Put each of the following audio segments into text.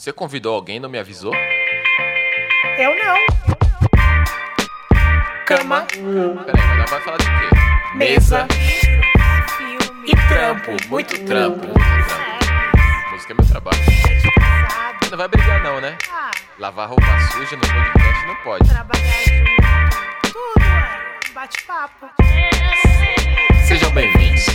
Você convidou alguém e não me avisou? Eu não. Cama, Peraí, mas ela vai falar de quê? mesa Filme, e trampo. Muito trampo. Música é meu trabalho. Não vai brigar não, né? ah, Lavar roupa suja no podcast não pode. trabalhar junto, tudo é bate-papo. Sejam bem-vindos.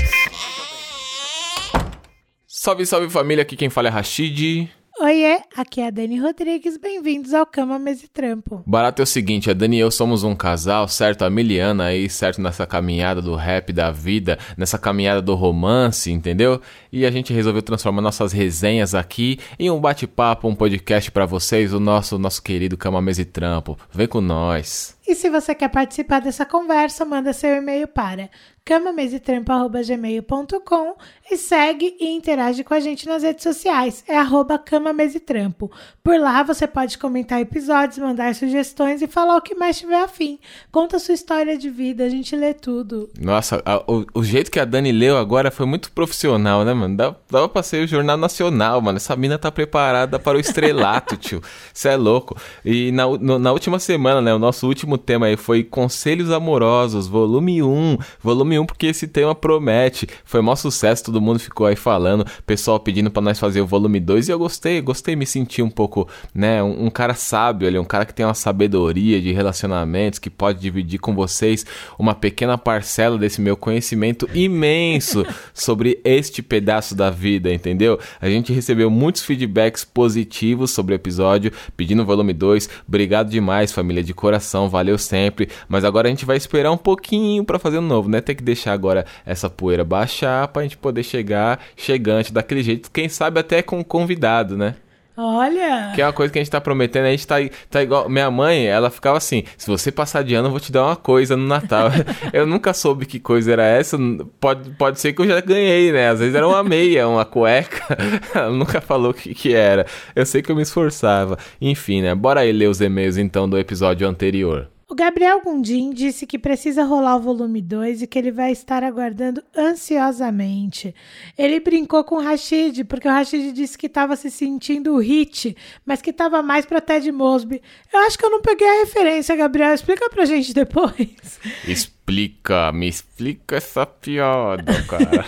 Salve, salve família, aqui quem fala é Rashid. Oiê, aqui é a Dani Rodrigues, bem-vindos ao Cama, Mesa e Trampo. Barato é o seguinte, a Dani e eu somos um casal, certo? A Miliana aí, certo? Nessa caminhada do rap da vida, nessa caminhada do romance, entendeu? E a gente resolveu transformar nossas resenhas aqui em um bate-papo, um podcast pra vocês, o nosso, nosso querido Cama, Mesa e Trampo. Vem com nós. E se você quer participar dessa conversa, manda seu e-mail para camamesetrampo.gmail.com e segue e interage com a gente nas redes sociais. É arroba camamesetrampo. Por lá você pode comentar episódios, mandar sugestões e falar o que mais tiver afim. Conta a sua história de vida, a gente lê tudo. Nossa, a- o, o jeito que a Dani leu agora foi muito profissional, né, mano? Dava, dava pra ser o Jornal Nacional, mano. Essa mina tá preparada para o estrelato, tio. Você é louco. E na, no- na última semana, né, o nosso último tema aí foi Conselhos Amorosos, volume 1. Volume 1 porque esse tema promete. Foi maior sucesso, todo mundo ficou aí falando, pessoal pedindo pra nós fazer o volume 2 e eu gostei, gostei, me senti um pouco, né, um, um cara sábio ali, um cara que tem uma sabedoria de relacionamentos, que pode dividir com vocês uma pequena parcela desse meu conhecimento imenso sobre este pedaço da vida, entendeu? A gente recebeu muitos feedbacks positivos sobre o episódio, pedindo o volume 2. Obrigado demais, família de coração, valeu sempre. Mas agora a gente vai esperar um pouquinho pra fazer um novo, né? Tem que deixar agora essa poeira baixar pra gente poder chegar chegante daquele jeito, quem sabe até com convidado, né? Olha! Que é uma coisa que a gente tá prometendo, a gente tá, tá igual. Minha mãe, ela ficava assim: se você passar de ano, eu vou te dar uma coisa no Natal. eu nunca soube que coisa era essa. Pode, pode ser que eu já ganhei, né? Às vezes era uma meia, uma cueca. ela nunca falou o que, que era. Eu sei que eu me esforçava. Enfim, né? Bora aí ler os e-mails então do episódio anterior. O Gabriel Gundim disse que precisa rolar o volume 2 e que ele vai estar aguardando ansiosamente. Ele brincou com o Rashid, porque o Rashid disse que estava se sentindo o hit, mas que estava mais para Ted Mosby. Eu acho que eu não peguei a referência, Gabriel. Explica pra gente depois. Explica, me explica essa piada, cara.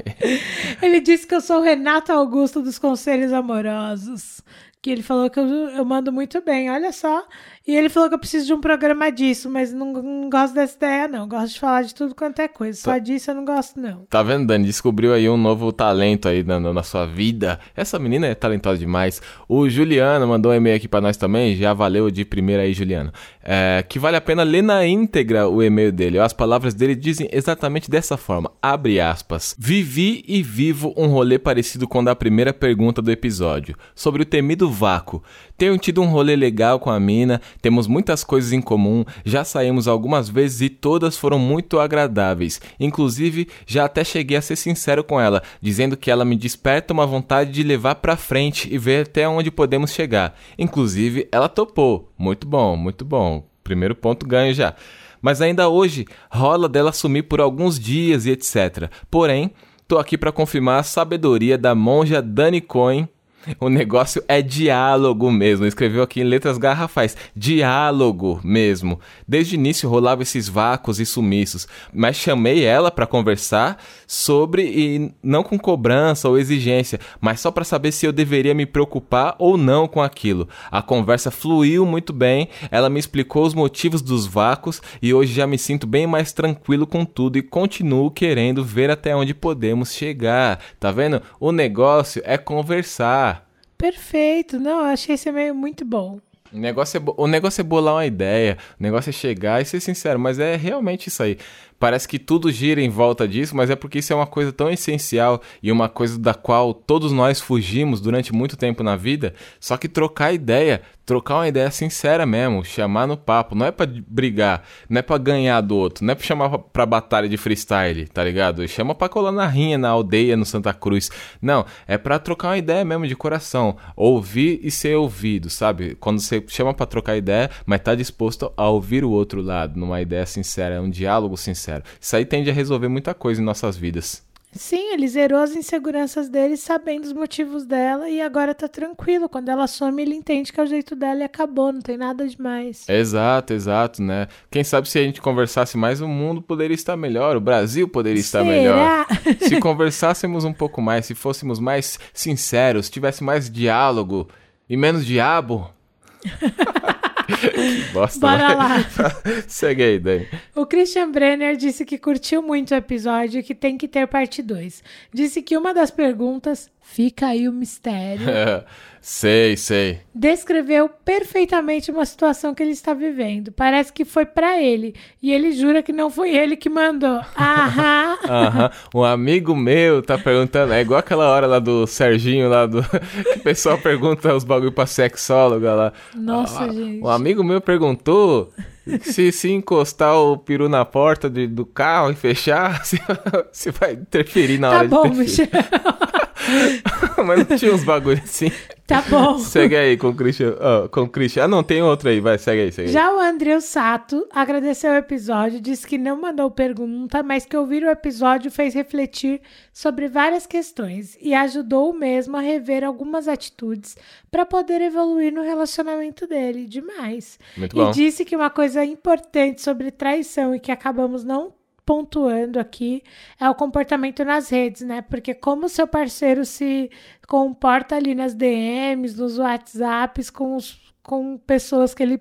Ele disse que eu sou o Renato Augusto dos Conselhos Amorosos. Que ele falou que eu, eu mando muito bem, olha só. E ele falou que eu preciso de um programa disso, mas não, não gosto dessa ideia, não. Gosto de falar de tudo quanto é coisa. Só disso eu não gosto, não. Tá vendo, Dani? Descobriu aí um novo talento aí na, na sua vida. Essa menina é talentosa demais. O Juliano mandou um e-mail aqui pra nós também. Já valeu de primeira aí, Juliano. É, que vale a pena ler na íntegra o e-mail dele. As palavras dele dizem exatamente dessa forma. Abre aspas. Vivi e vivo um rolê parecido com o da primeira pergunta do episódio. Sobre o temido vácuo. Tenho tido um rolê legal com a mina, temos muitas coisas em comum, já saímos algumas vezes e todas foram muito agradáveis. Inclusive, já até cheguei a ser sincero com ela, dizendo que ela me desperta uma vontade de levar pra frente e ver até onde podemos chegar. Inclusive, ela topou. Muito bom, muito bom. Primeiro ponto ganho já. Mas ainda hoje rola dela sumir por alguns dias e etc. Porém, tô aqui pra confirmar a sabedoria da monja Dani Cohen o negócio é diálogo mesmo. Escreveu aqui em letras garrafais. Diálogo mesmo. Desde o início rolava esses vácuos e sumiços. Mas chamei ela para conversar sobre e não com cobrança ou exigência, mas só para saber se eu deveria me preocupar ou não com aquilo. A conversa fluiu muito bem. Ela me explicou os motivos dos vácuos e hoje já me sinto bem mais tranquilo com tudo e continuo querendo ver até onde podemos chegar. Tá vendo? O negócio é conversar. Perfeito. Não, achei esse e-mail muito bom. O negócio, é, o negócio é bolar uma ideia, o negócio é chegar e ser sincero, mas é realmente isso aí. Parece que tudo gira em volta disso, mas é porque isso é uma coisa tão essencial e uma coisa da qual todos nós fugimos durante muito tempo na vida. Só que trocar ideia, trocar uma ideia sincera mesmo, chamar no papo, não é pra brigar, não é pra ganhar do outro, não é pra chamar pra batalha de freestyle, tá ligado? Chama pra colar na rinha, na aldeia, no Santa Cruz. Não, é pra trocar uma ideia mesmo de coração, ouvir e ser ouvido, sabe? Quando você chama pra trocar ideia, mas tá disposto a ouvir o outro lado, numa ideia sincera, um diálogo sincero. Isso aí tende a resolver muita coisa em nossas vidas. Sim, ele zerou as inseguranças dele sabendo os motivos dela e agora tá tranquilo. Quando ela some, ele entende que é o jeito dela e acabou, não tem nada demais. Exato, exato, né? Quem sabe se a gente conversasse mais, o mundo poderia estar melhor, o Brasil poderia estar melhor. Se conversássemos um pouco mais, se fôssemos mais sinceros, tivesse mais diálogo e menos diabo. que bosta, Bora né? lá. Segue aí, Dani. O Christian Brenner disse que curtiu muito o episódio e que tem que ter parte 2. Disse que uma das perguntas, fica aí o mistério, sei, sei. descreveu perfeitamente uma situação que ele está vivendo. Parece que foi pra ele. E ele jura que não foi ele que mandou. Aham. Aham. Um amigo meu tá perguntando, é igual aquela hora lá do Serginho, lá do. que o pessoal pergunta os bagulho pra sexóloga lá. Nossa, Ah, gente. Um amigo meu perguntou se, se encostar o peru na porta de- do carro e fechar, se, se vai interferir na Tá hora bom, de Michel. Mas não tinha uns bagulho assim. Tá bom. Segue aí com o Christian. ó, com o Christian. Ah, não, tem outro aí, vai, segue aí, segue aí. Já o Andreu Sato agradeceu o episódio, disse que não mandou pergunta, mas que ouvir o episódio fez refletir sobre várias questões e ajudou mesmo a rever algumas atitudes para poder evoluir no relacionamento dele. Demais. Muito e bom. disse que uma coisa importante sobre traição e que acabamos não pontuando aqui é o comportamento nas redes, né? Porque como seu parceiro se comporta ali nas DMs, nos WhatsApps com, os, com pessoas que ele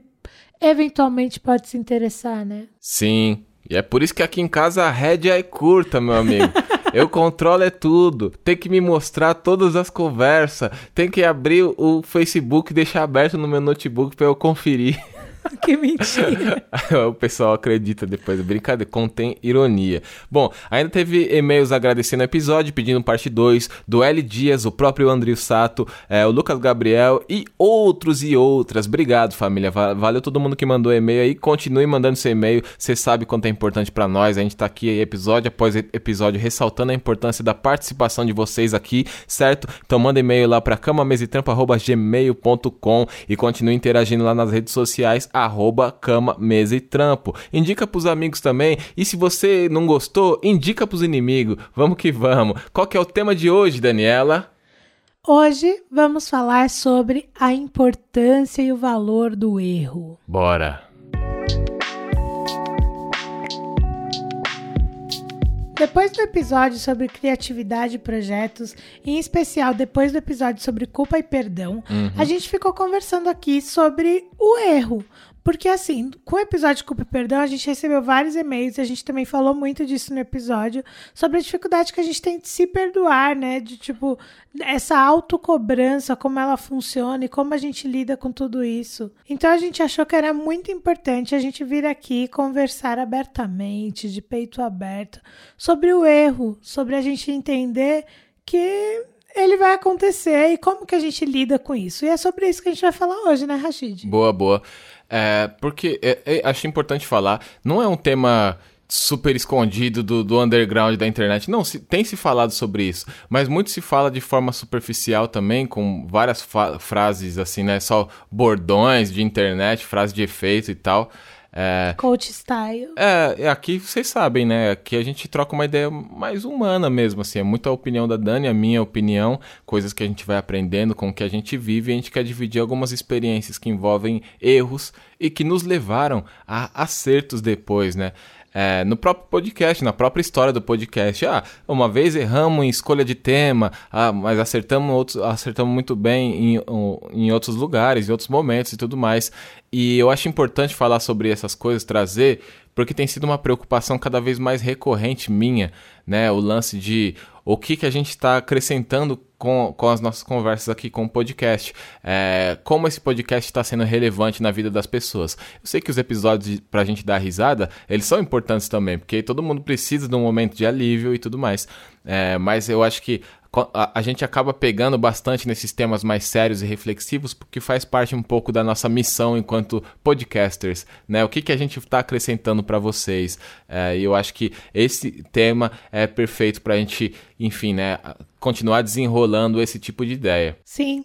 eventualmente pode se interessar, né? Sim. E é por isso que aqui em casa a rédea é curta, meu amigo. Eu controlo é tudo. Tem que me mostrar todas as conversas. Tem que abrir o Facebook e deixar aberto no meu notebook pra eu conferir. que mentira. o pessoal acredita depois. Brincadeira, contém ironia. Bom, ainda teve e-mails agradecendo o episódio, pedindo parte 2 do L Dias, o próprio André Sato, é, o Lucas Gabriel e outros e outras. Obrigado, família. Va- Valeu todo mundo que mandou e-mail aí. Continue mandando seu e-mail. Você sabe quanto é importante pra nós. A gente tá aqui episódio após episódio ressaltando a importância da participação de vocês aqui, certo? Então manda e-mail lá pra camamesitrampo.gmail.com e continue interagindo lá nas redes sociais, arroba cama, mesa e trampo. Indica pros amigos também. E se você não gostou, indica pros inimigos. Vamos que vamos. Qual que é o tema de hoje, Daniela? Hoje vamos falar sobre a importância e o valor do erro. Bora. Depois do episódio sobre criatividade e projetos, em especial depois do episódio sobre culpa e perdão, a gente ficou conversando aqui sobre o erro. Porque, assim, com o episódio culpa e perdão, a gente recebeu vários e-mails, a gente também falou muito disso no episódio, sobre a dificuldade que a gente tem de se perdoar, né? De, tipo, essa autocobrança, como ela funciona e como a gente lida com tudo isso. Então, a gente achou que era muito importante a gente vir aqui conversar abertamente, de peito aberto, sobre o erro, sobre a gente entender que ele vai acontecer e como que a gente lida com isso. E é sobre isso que a gente vai falar hoje, né, Rashid? Boa, boa. É, porque é, é, acho importante falar, não é um tema super escondido do, do underground da internet. Não, se, tem se falado sobre isso, mas muito se fala de forma superficial também, com várias frases assim, né? Só bordões de internet, frases de efeito e tal. É, Coach style. é, é, aqui vocês sabem, né? Aqui a gente troca uma ideia mais humana mesmo, assim. É muito a opinião da Dani, a minha opinião, coisas que a gente vai aprendendo com o que a gente vive e a gente quer dividir algumas experiências que envolvem erros e que nos levaram a acertos depois, né? É, no próprio podcast, na própria história do podcast. Ah, uma vez erramos em escolha de tema, ah, mas acertamos, outros, acertamos muito bem em, em outros lugares, em outros momentos e tudo mais. E eu acho importante falar sobre essas coisas, trazer, porque tem sido uma preocupação cada vez mais recorrente minha, né? O lance de o que, que a gente está acrescentando com, com as nossas conversas aqui com o podcast. É, como esse podcast está sendo relevante na vida das pessoas. Eu sei que os episódios pra gente dar risada, eles são importantes também, porque todo mundo precisa de um momento de alívio e tudo mais. É, mas eu acho que a, gente acaba pegando bastante nesses temas mais sérios e reflexivos, porque faz parte um pouco da nossa missão enquanto podcasters, né? O que, que a gente está acrescentando para vocês? É, E eu acho que esse tema é perfeito para a gente, enfim, né? Continuar desenrolando esse tipo de ideia. Sim.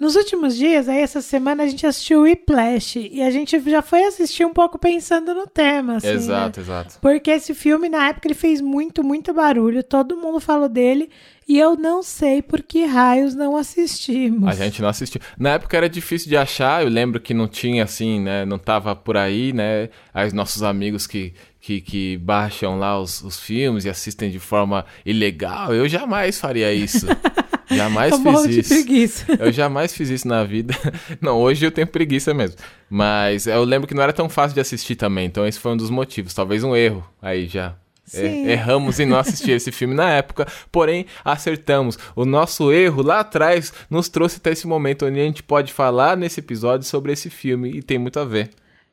Nos últimos dias, aí essa semana, a gente assistiu o Whiplash. E a gente já foi assistir um pouco pensando no tema, assim, exato, né? exato. Porque esse filme, na época, ele fez muito, muito barulho. Todo mundo falou dele. E eu não sei por que raios não assistimos. A gente não assistiu. Na época era difícil de achar, eu lembro que não tinha assim, né? Não tava por aí, né? Aí nossos amigos que, que, que baixam lá os, os filmes e assistem de forma ilegal, eu jamais faria isso. Jamais Eu fiz de isso. preguiça. Eu jamais fiz isso na vida. Não, hoje eu tenho preguiça mesmo. Mas eu lembro que não era tão fácil de assistir também. Então esse foi um dos motivos. Talvez um erro aí já. É, erramos em não assistir esse filme na época, porém acertamos. O nosso erro lá atrás nos trouxe até esse momento onde a gente pode falar nesse episódio sobre esse filme e tem muito a ver.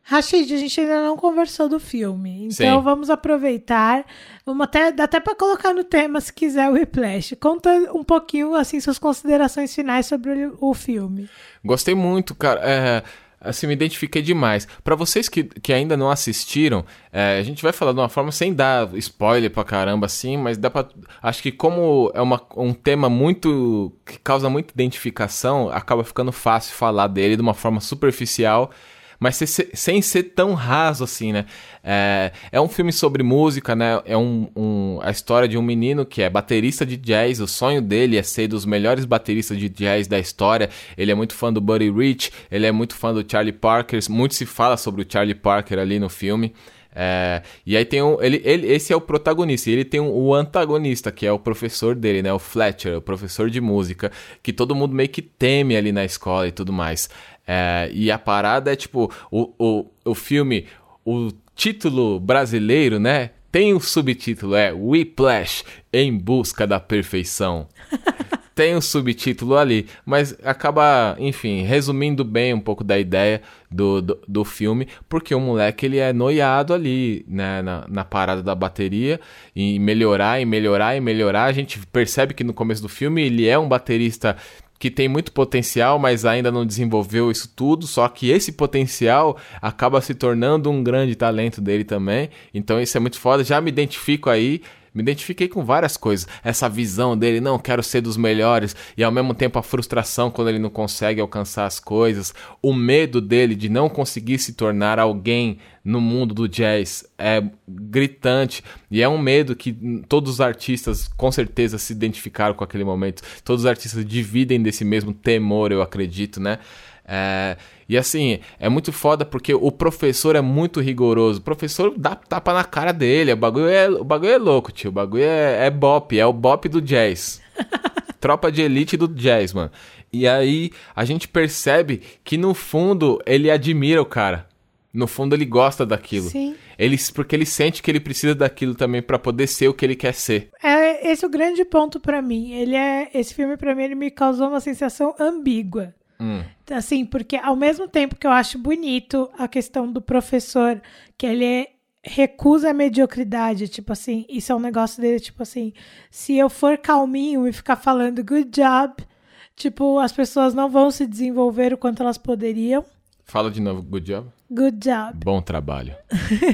Rashid, a gente ainda não conversou do filme. Então Sim. vamos aproveitar. Vamos até, dá até para colocar no tema se quiser o Whiplash. Conta um pouquinho, assim, suas considerações finais sobre o, filme. Gostei muito, cara. É, assim, me identifiquei demais. Pra vocês que, que ainda não assistiram, é, a gente vai falar de uma forma sem dar spoiler pra caramba, assim, mas dá pra. Acho que como é uma, um tema muito. que causa muita identificação, acaba ficando fácil falar dele de uma forma superficial. Mas se- se- sem ser tão raso assim, né? É, é um filme sobre música, né? É um, um- a história de um menino que é baterista de jazz. O sonho dele é ser dos melhores bateristas de jazz da história. Ele é muito fã do Buddy Rich, ele é muito fã do Charlie Parker. Muito se fala sobre o Charlie Parker ali no filme. É, e aí tem um. Ele, ele, esse é o protagonista. E ele tem um, o antagonista, que é o professor dele, né? O Fletcher, o professor de música, que todo mundo meio que teme ali na escola e tudo mais. É, e a parada é tipo, o, o, o filme, o título brasileiro, né? Tem o subtítulo, é Whiplash em busca da perfeição. Tem o subtítulo ali, mas acaba, enfim, resumindo bem um pouco da ideia do, do, do filme, porque o moleque ele é noiado ali, né, na, na parada da bateria, e melhorar, e melhorar, e melhorar. A gente percebe que no começo do filme ele é um baterista que tem muito potencial, mas ainda não desenvolveu isso tudo, só que esse potencial acaba se tornando um grande talento dele também. Então isso é muito foda, já me identifico aí. Me identifiquei com várias coisas. Essa visão dele, não, quero ser dos melhores, e ao mesmo tempo a frustração quando ele não consegue alcançar as coisas, o medo dele de não conseguir se tornar alguém no mundo do jazz é gritante e é um medo que todos os artistas com certeza se identificaram com aquele momento. Todos os artistas dividem desse mesmo temor, eu acredito, né? É, e assim, é muito foda porque o professor é muito rigoroso. O professor dá tapa na cara dele. O bagulho é, o bagulho é louco, tio. O bagulho é, é bop, é o bop do jazz. Tropa de elite do jazz, mano. E aí a gente percebe que no fundo ele admira o cara. No fundo ele gosta daquilo. Sim. Ele, porque ele sente que ele precisa daquilo também pra poder ser o que ele quer ser. É esse é o grande ponto pra mim. Ele é esse filme pra mim ele me causou uma sensação ambígua. Hum. Assim, porque ao mesmo tempo que eu acho bonito a questão do professor, que ele é- recusa a mediocridade, tipo assim, isso é um negócio dele, tipo assim, se eu for calminho e ficar falando good job, tipo, as pessoas não vão se desenvolver o quanto elas poderiam. Fala de novo, good job. Good job. Bom trabalho.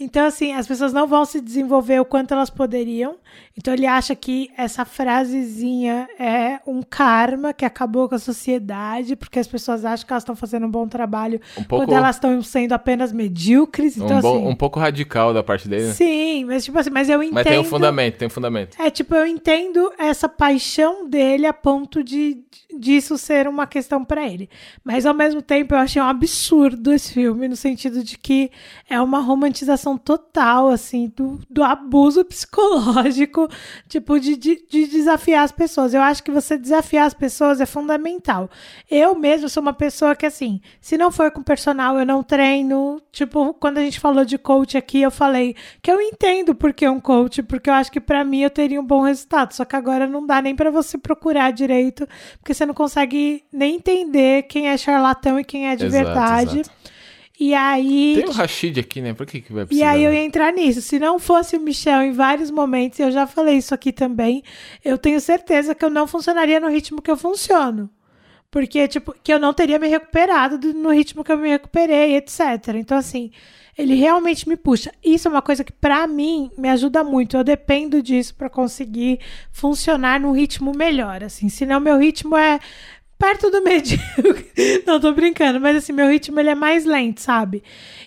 Então, assim, as pessoas não vão se desenvolver o quanto elas poderiam. Então, ele acha que essa frasezinha é um karma que acabou com a sociedade, porque as pessoas acham que elas estão fazendo um bom trabalho Um pouco- quando elas estão sendo apenas medíocres. Então, um, bom- assim. um pouco radical da parte dele, né? Sim, mas tipo assim, mas eu entendo. Mas tem um fundamento, tem um fundamento. É, tipo, eu entendo essa paixão dele a ponto de disso ser uma questão pra ele. Mas ao mesmo tempo eu achei um absurdo esse filme, no sentido de que é uma romantização total, assim, do, do abuso psicológico, tipo, de, de, de desafiar as pessoas. Eu acho que você desafiar as pessoas é fundamental. Eu mesmo sou uma pessoa que, assim, se não for com personal, eu não treino. Tipo, quando a gente falou de coach aqui, eu falei que eu entendo porque é um coach, porque eu acho que pra mim eu teria um bom resultado. Só que agora não dá nem pra você procurar direito, porque você não consegue nem entender quem é charlatão e quem é de Exato, verdade. exato. E aí. Tem o Rashid aqui, né? Por que, que vai E precisar? aí eu ia entrar nisso. Se não fosse o Michel em vários momentos, eu já falei isso aqui também, eu tenho certeza que eu não funcionaria no ritmo que eu funciono. Porque, tipo, que eu não teria me recuperado do- no ritmo que eu me recuperei, etc. Então, assim, ele realmente me puxa. Isso é uma coisa que, pra mim, me ajuda muito. Eu dependo disso pra conseguir funcionar num ritmo melhor, assim. Senão, meu ritmo é perto do medíocre. Não, tô brincando, mas assim, meu ritmo ele é mais lento, sabe?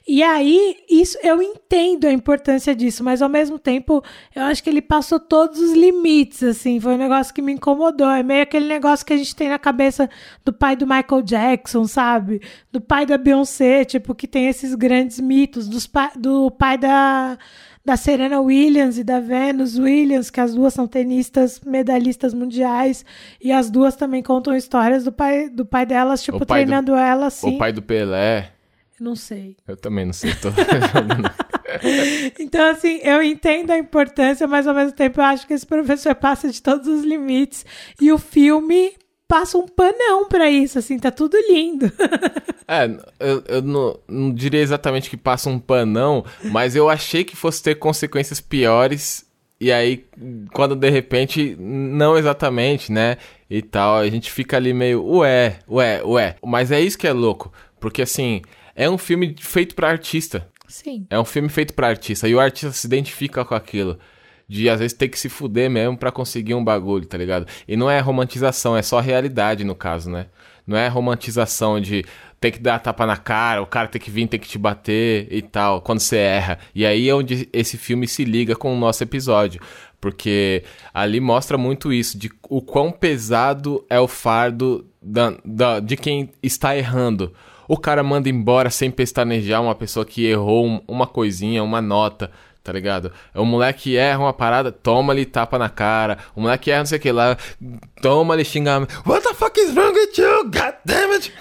E aí, isso eu entendo a importância disso, mas ao mesmo tempo, eu acho que ele passou todos os limites, assim, foi um negócio que me incomodou. É meio aquele negócio que a gente tem na cabeça do pai do Michael Jackson, sabe? Do pai da Beyoncé, tipo, que tem esses grandes mitos, dos pa do pai da da Serena Williams e da Venus Williams, que as duas são tenistas medalhistas mundiais, e as duas também contam histórias do pai, do pai delas, tipo, pai do- treinando ela assim. O pai do Pelé. Não sei. Eu também não sei. Tô... Então, assim, eu entendo a importância, mas ao mesmo tempo eu acho que esse professor passa de todos os limites. E o filme passa um panão pra isso, assim, tá tudo lindo. É, eu, eu não, não diria exatamente que passa um panão, mas eu achei que fosse ter consequências piores. E aí, quando de repente, não exatamente, né? E tal, a gente fica ali meio, ué, ué, ué. Mas é isso que é louco. Porque assim, é um filme feito pra artista. Sim. É um filme feito pra artista. E o artista se identifica com aquilo. De às vezes ter que se fuder mesmo pra conseguir um bagulho, tá ligado? E não é romantização, é só realidade no caso, né? Não é romantização de ter que dar tapa na cara, o cara tem que vir, tem que te bater e tal, quando você erra. E aí é onde esse filme se liga com o nosso episódio. Porque ali mostra muito isso, de o quão pesado é o fardo da, da- de quem está errando. O cara manda embora sem pestanejar uma pessoa que errou um- uma coisinha, uma nota, tá ligado? O moleque erra uma parada, toma ali tapa na cara. O moleque erra não sei o que lá, toma ali xingamento. What the fuck is wrong with you? God damn it!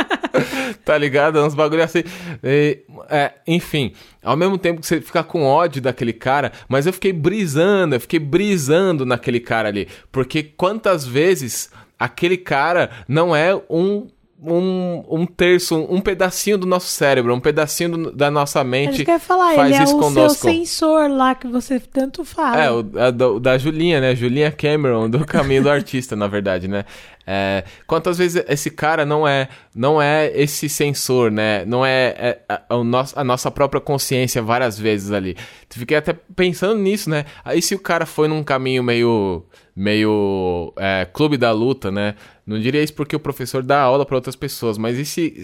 tá ligado? Uns bagulho assim. E, é, enfim, ao mesmo tempo que você fica com ódio daquele cara, mas eu fiquei brisando, eu fiquei brisando naquele cara ali. Porque quantas vezes aquele cara não é um. Um, um terço, um pedacinho do nosso cérebro, um pedacinho do- da nossa É mente isso que eu ia falar, faz ele é isso o seu conosco. sensor lá que você tanto fala. É, o, a do- da Julinha, né? Julinha Cameron, do caminho do artista, na verdade, né? É, quantas vezes esse cara não é não é esse sensor, né? Não é, é a, o nosso, a nossa própria consciência várias vezes ali. Fiquei até pensando nisso, né? Aí se o cara foi num caminho meio meio é, clube da luta, né? Não diria isso porque o professor dá aula para outras pessoas, mas e se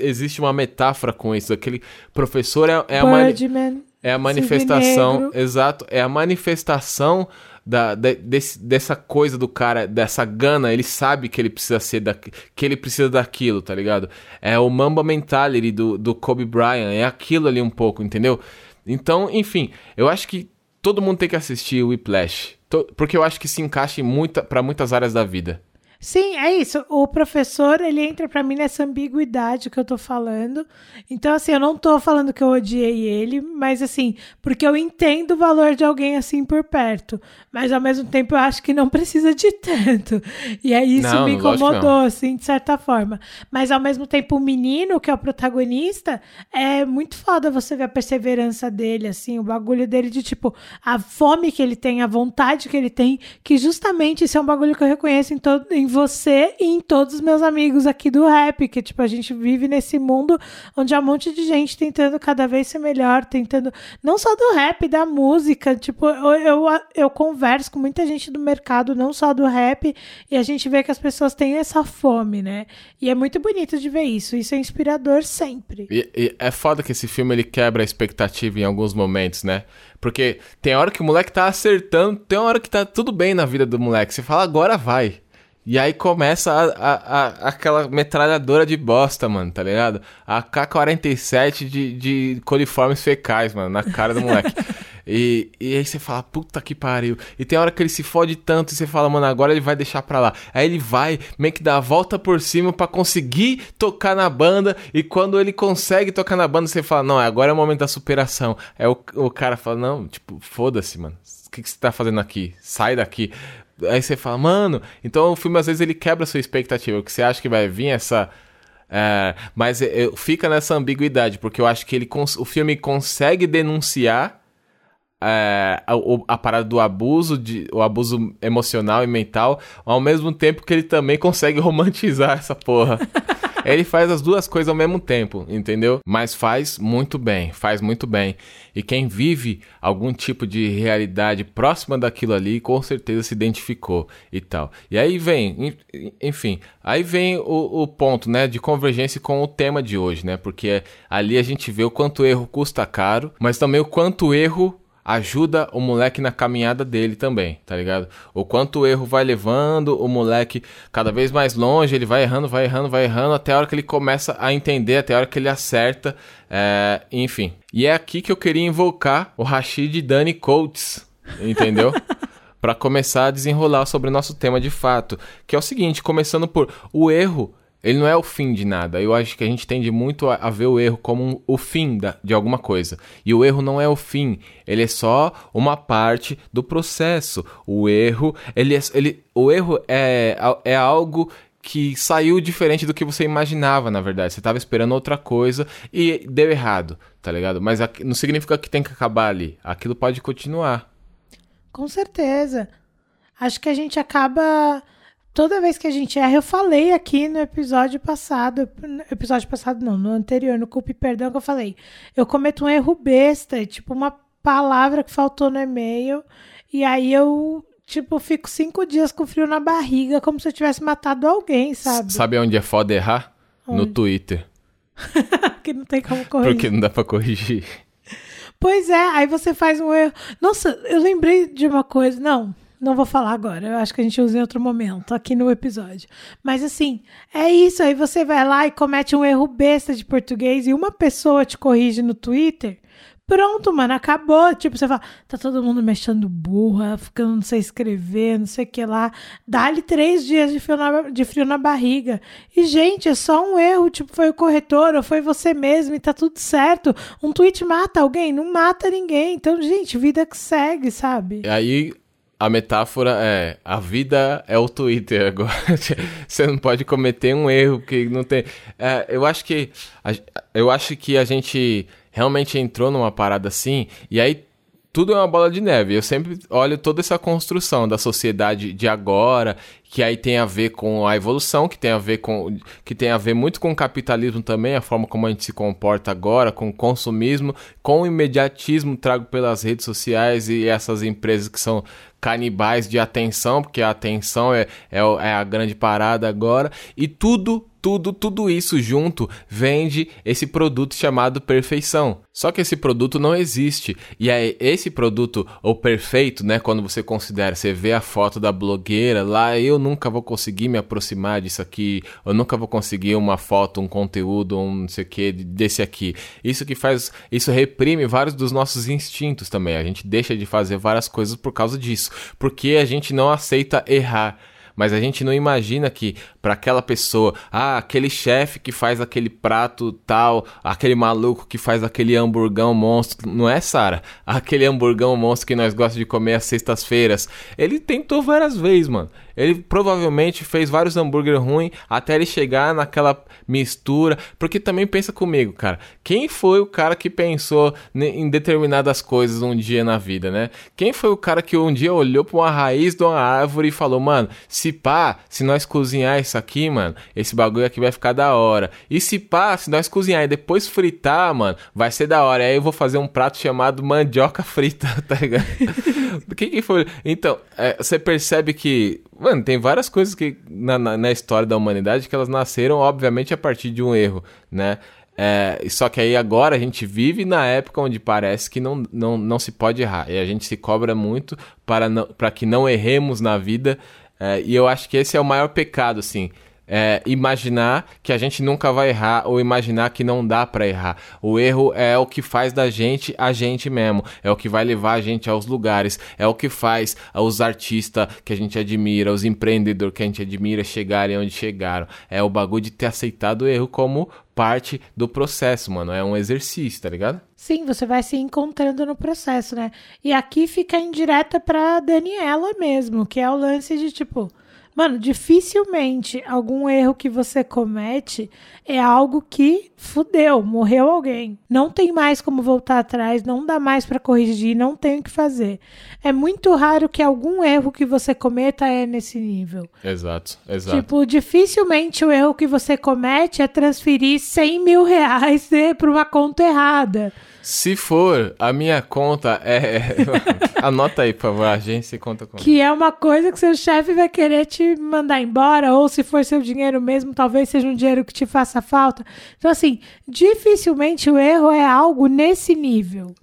existe uma metáfora com isso? Aquele professor é, é a mani- é a manifestação, exato, é a manifestação da, de- desse- dessa coisa do cara, dessa gana, ele sabe que ele precisa ser da, que ele precisa daquilo, tá ligado? É o Mamba Mentality do, do Kobe Bryant, é aquilo ali um pouco, entendeu? Então, enfim, eu acho que todo mundo tem que assistir o Whiplash, porque eu acho que se encaixa muita, para muitas áreas da vida. Sim, é isso. O professor, ele entra pra mim nessa ambiguidade que eu tô falando. Então, assim, eu não tô falando que eu odiei ele, mas assim, porque eu entendo o valor de alguém assim por perto. Mas ao mesmo tempo eu acho que não precisa de tanto. E aí isso Não, me incomodou, assim, de certa forma. Mas ao mesmo tempo, o menino, que é o protagonista, é muito foda você ver a perseverança dele, assim, o bagulho dele de tipo, a fome que ele tem, a vontade que ele tem, que justamente isso é um bagulho que eu reconheço em, todo, em você e em todos os meus amigos aqui do rap, que tipo, a gente vive nesse mundo onde há um monte de gente tentando cada vez ser melhor, tentando, não só do rap, da música, tipo, eu, eu, eu converso com muita gente do mercado, não só do rap, e a gente vê que as pessoas têm essa fome, né? E é muito bonito de ver isso, isso é inspirador sempre. E, e é foda que esse filme ele quebra a expectativa em alguns momentos, né? Porque tem hora que o moleque tá acertando, tem hora que tá tudo bem na vida do moleque. Você fala, agora vai. E aí começa a, a- a- aquela metralhadora de bosta, mano, tá ligado? A K-47 de, de coliformes fecais, mano, na cara do moleque. E, e aí você fala, puta que pariu. E tem hora que ele se fode tanto e você fala, mano, agora ele vai deixar pra lá. Aí ele vai, meio que dá a volta por cima pra conseguir tocar na banda. E quando ele consegue tocar na banda, você fala, não, agora é o momento da superação. Aí o, o cara fala, não, tipo, foda-se, mano. O que, que você tá fazendo aqui? Sai daqui. Aí você fala, mano, então o filme às vezes ele quebra a sua expectativa, que você acha que vai vir essa. é, mas é, fica nessa ambiguidade, porque eu acho que ele o filme consegue denunciar é, a, a parada do abuso, de, o abuso emocional e mental, ao mesmo tempo que ele também consegue romantizar essa porra. ele faz as duas coisas ao mesmo tempo, entendeu? Mas faz muito bem, faz muito bem. E quem vive algum tipo de realidade próxima daquilo ali, com certeza se identificou e tal. E aí vem, enfim, aí vem o, o ponto, né, de convergência com o tema de hoje, né? Porque ali a gente vê o quanto erro custa caro, mas também o quanto erro ajuda o moleque na caminhada dele também, tá ligado? O quanto o erro vai levando o moleque cada vez mais longe, ele vai errando, vai errando, vai errando, até a hora que ele começa a entender, até a hora que ele acerta, é, enfim. E é aqui que eu queria invocar o Rashid Dani Coates, entendeu? para começar a desenrolar sobre o nosso tema de fato, que é o seguinte, começando por o erro ele não é o fim de nada. Eu acho que a gente tende muito a, a ver o erro como um, o fim da, de alguma coisa. E o erro não é o fim. Ele é só uma parte do processo. O erro, ele, é, ele o erro é, é algo que saiu diferente do que você imaginava, na verdade. Você estava esperando outra coisa e deu errado, tá ligado? Mas não significa que tem que acabar ali. Aquilo pode continuar. Com certeza. Acho que a gente acaba toda vez que a gente erra, eu falei aqui no episódio passado, episódio passado não, no anterior, no Culpe Perdão, que eu falei, eu cometo um erro besta, tipo uma palavra que faltou no e-mail, e aí eu, tipo, fico cinco dias com frio na barriga, como se eu tivesse matado alguém, sabe? Sabe onde é foda errar? Onde? No Twitter. que não tem como corrigir. Porque não dá pra corrigir. Pois é, aí você faz um erro. Nossa, eu lembrei de uma coisa. Não, não vou falar agora, eu acho que a gente usa em outro momento, aqui no episódio. Mas assim, é isso. Aí você vai lá e comete um erro besta de português e uma pessoa te corrige no Twitter. Pronto, mano, acabou. Tipo, você fala, tá todo mundo mexendo burra, ficando não sei escrever, não sei o que lá. Dá-lhe três dias de frio, na, de frio na barriga. E, gente, é só um erro. Tipo, foi o corretor ou foi você mesmo e tá tudo certo. Um tweet mata alguém? Não mata ninguém. Então, gente, vida que segue, sabe? E aí, a metáfora é a vida é o Twitter agora. Você não pode cometer um erro que não tem. É, eu acho que a, eu acho que a gente realmente entrou numa parada assim e aí tudo é uma bola de neve. Eu sempre olho toda essa construção da sociedade de agora, que aí tem a ver com a evolução, que tem a ver com que tem a ver muito com o capitalismo também, a forma como a gente se comporta agora, com o consumismo, com o imediatismo trago pelas redes sociais e essas empresas que são canibais de atenção, porque a atenção é, é, é a grande parada agora, e tudo tudo, tudo isso junto vende esse produto chamado perfeição. Só que esse produto não existe. E é esse produto, o perfeito, né? Quando você considera, você vê a foto da blogueira lá, eu nunca vou conseguir me aproximar disso aqui, eu nunca vou conseguir uma foto, um conteúdo, um não sei o que, desse aqui. Isso que faz, isso reprime vários dos nossos instintos também. A gente deixa de fazer várias coisas por causa disso. Porque a gente não aceita errar mas a gente não imagina que para aquela pessoa, ah, aquele chefe que faz aquele prato tal, aquele maluco que faz aquele hamburgão monstro, não é, Sara? Aquele hamburgão monstro que nós gostamos de comer às sextas-feiras. Ele tentou várias vezes, mano. Ele provavelmente fez vários hambúrguer ruins até ele chegar naquela mistura. Porque também pensa comigo, cara. Quem foi o cara que pensou em determinadas coisas um dia na vida, né? Quem foi o cara que um dia olhou para uma raiz de uma árvore e falou, mano, se pá, se nós cozinhar isso aqui, mano, esse bagulho aqui vai ficar da hora. E se pá, se nós cozinhar e depois fritar, mano, vai ser da hora. E aí eu vou fazer um prato chamado mandioca frita, tá ligado? Quem que foi? Então, é, você percebe que Mano, tem várias coisas que na, na, na, história da humanidade que elas nasceram, obviamente, a partir de um erro, né? É, só que aí agora a gente vive na época onde parece que não, não, não se pode errar. E a gente se cobra muito para, não, para que não erremos na vida. É, e eu acho que esse é o maior pecado, assim é, imaginar que a gente nunca vai errar ou imaginar que não dá para errar. O erro é o que faz da gente a gente mesmo, é o que vai levar a gente aos lugares, é o que faz os artistas que a gente admira, os empreendedores que a gente admira chegarem onde chegaram. É o bagulho de ter aceitado o erro como parte do processo, mano. É um exercício, tá ligado? Sim, você vai se encontrando no processo, né? E aqui fica indireta pra Daniela mesmo, que é o lance de tipo Mano, dificilmente algum erro que você comete é algo que fudeu, morreu alguém. Não tem mais como voltar atrás, não dá mais pra corrigir, não tem o que fazer. É muito raro que algum erro que você cometa é nesse nível. Exato, exato. Tipo, dificilmente o erro que você comete é transferir 100 mil reais né, pra uma conta errada. Se for, a minha conta é. Anota aí, por favor, a agência conta com. Que é uma coisa que seu chefe vai querer te mandar embora, ou se for seu dinheiro mesmo, talvez seja um dinheiro que te faça falta. Então, assim, dificilmente o erro é algo nesse nível.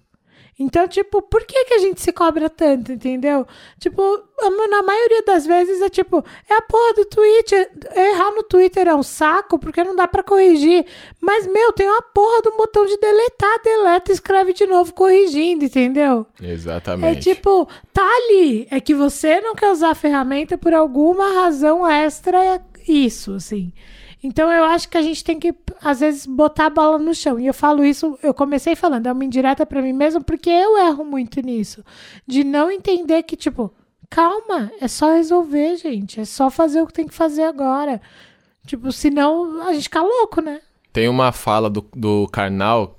Então, tipo, por que, que a gente se cobra tanto, entendeu? Tipo, na maioria das vezes é tipo, é a porra do Twitter. Errar no Twitter é um saco, porque não dá pra corrigir. Mas, meu, tem uma porra do botão de deletar, deleta, escreve de novo corrigindo, entendeu? É Exatamente. tipo, tá ali. É que você não quer usar a ferramenta por alguma razão extra, é isso, assim. Então eu acho que a gente tem que, às vezes, botar a bola no chão. E eu falo isso, eu comecei falando, é uma indireta pra mim mesmo, porque eu erro muito nisso. De não entender que, tipo, calma, é só resolver, gente. É só fazer o que tem que fazer agora. Tipo, senão a gente fica louco, né? Tem uma fala do, do Karnal,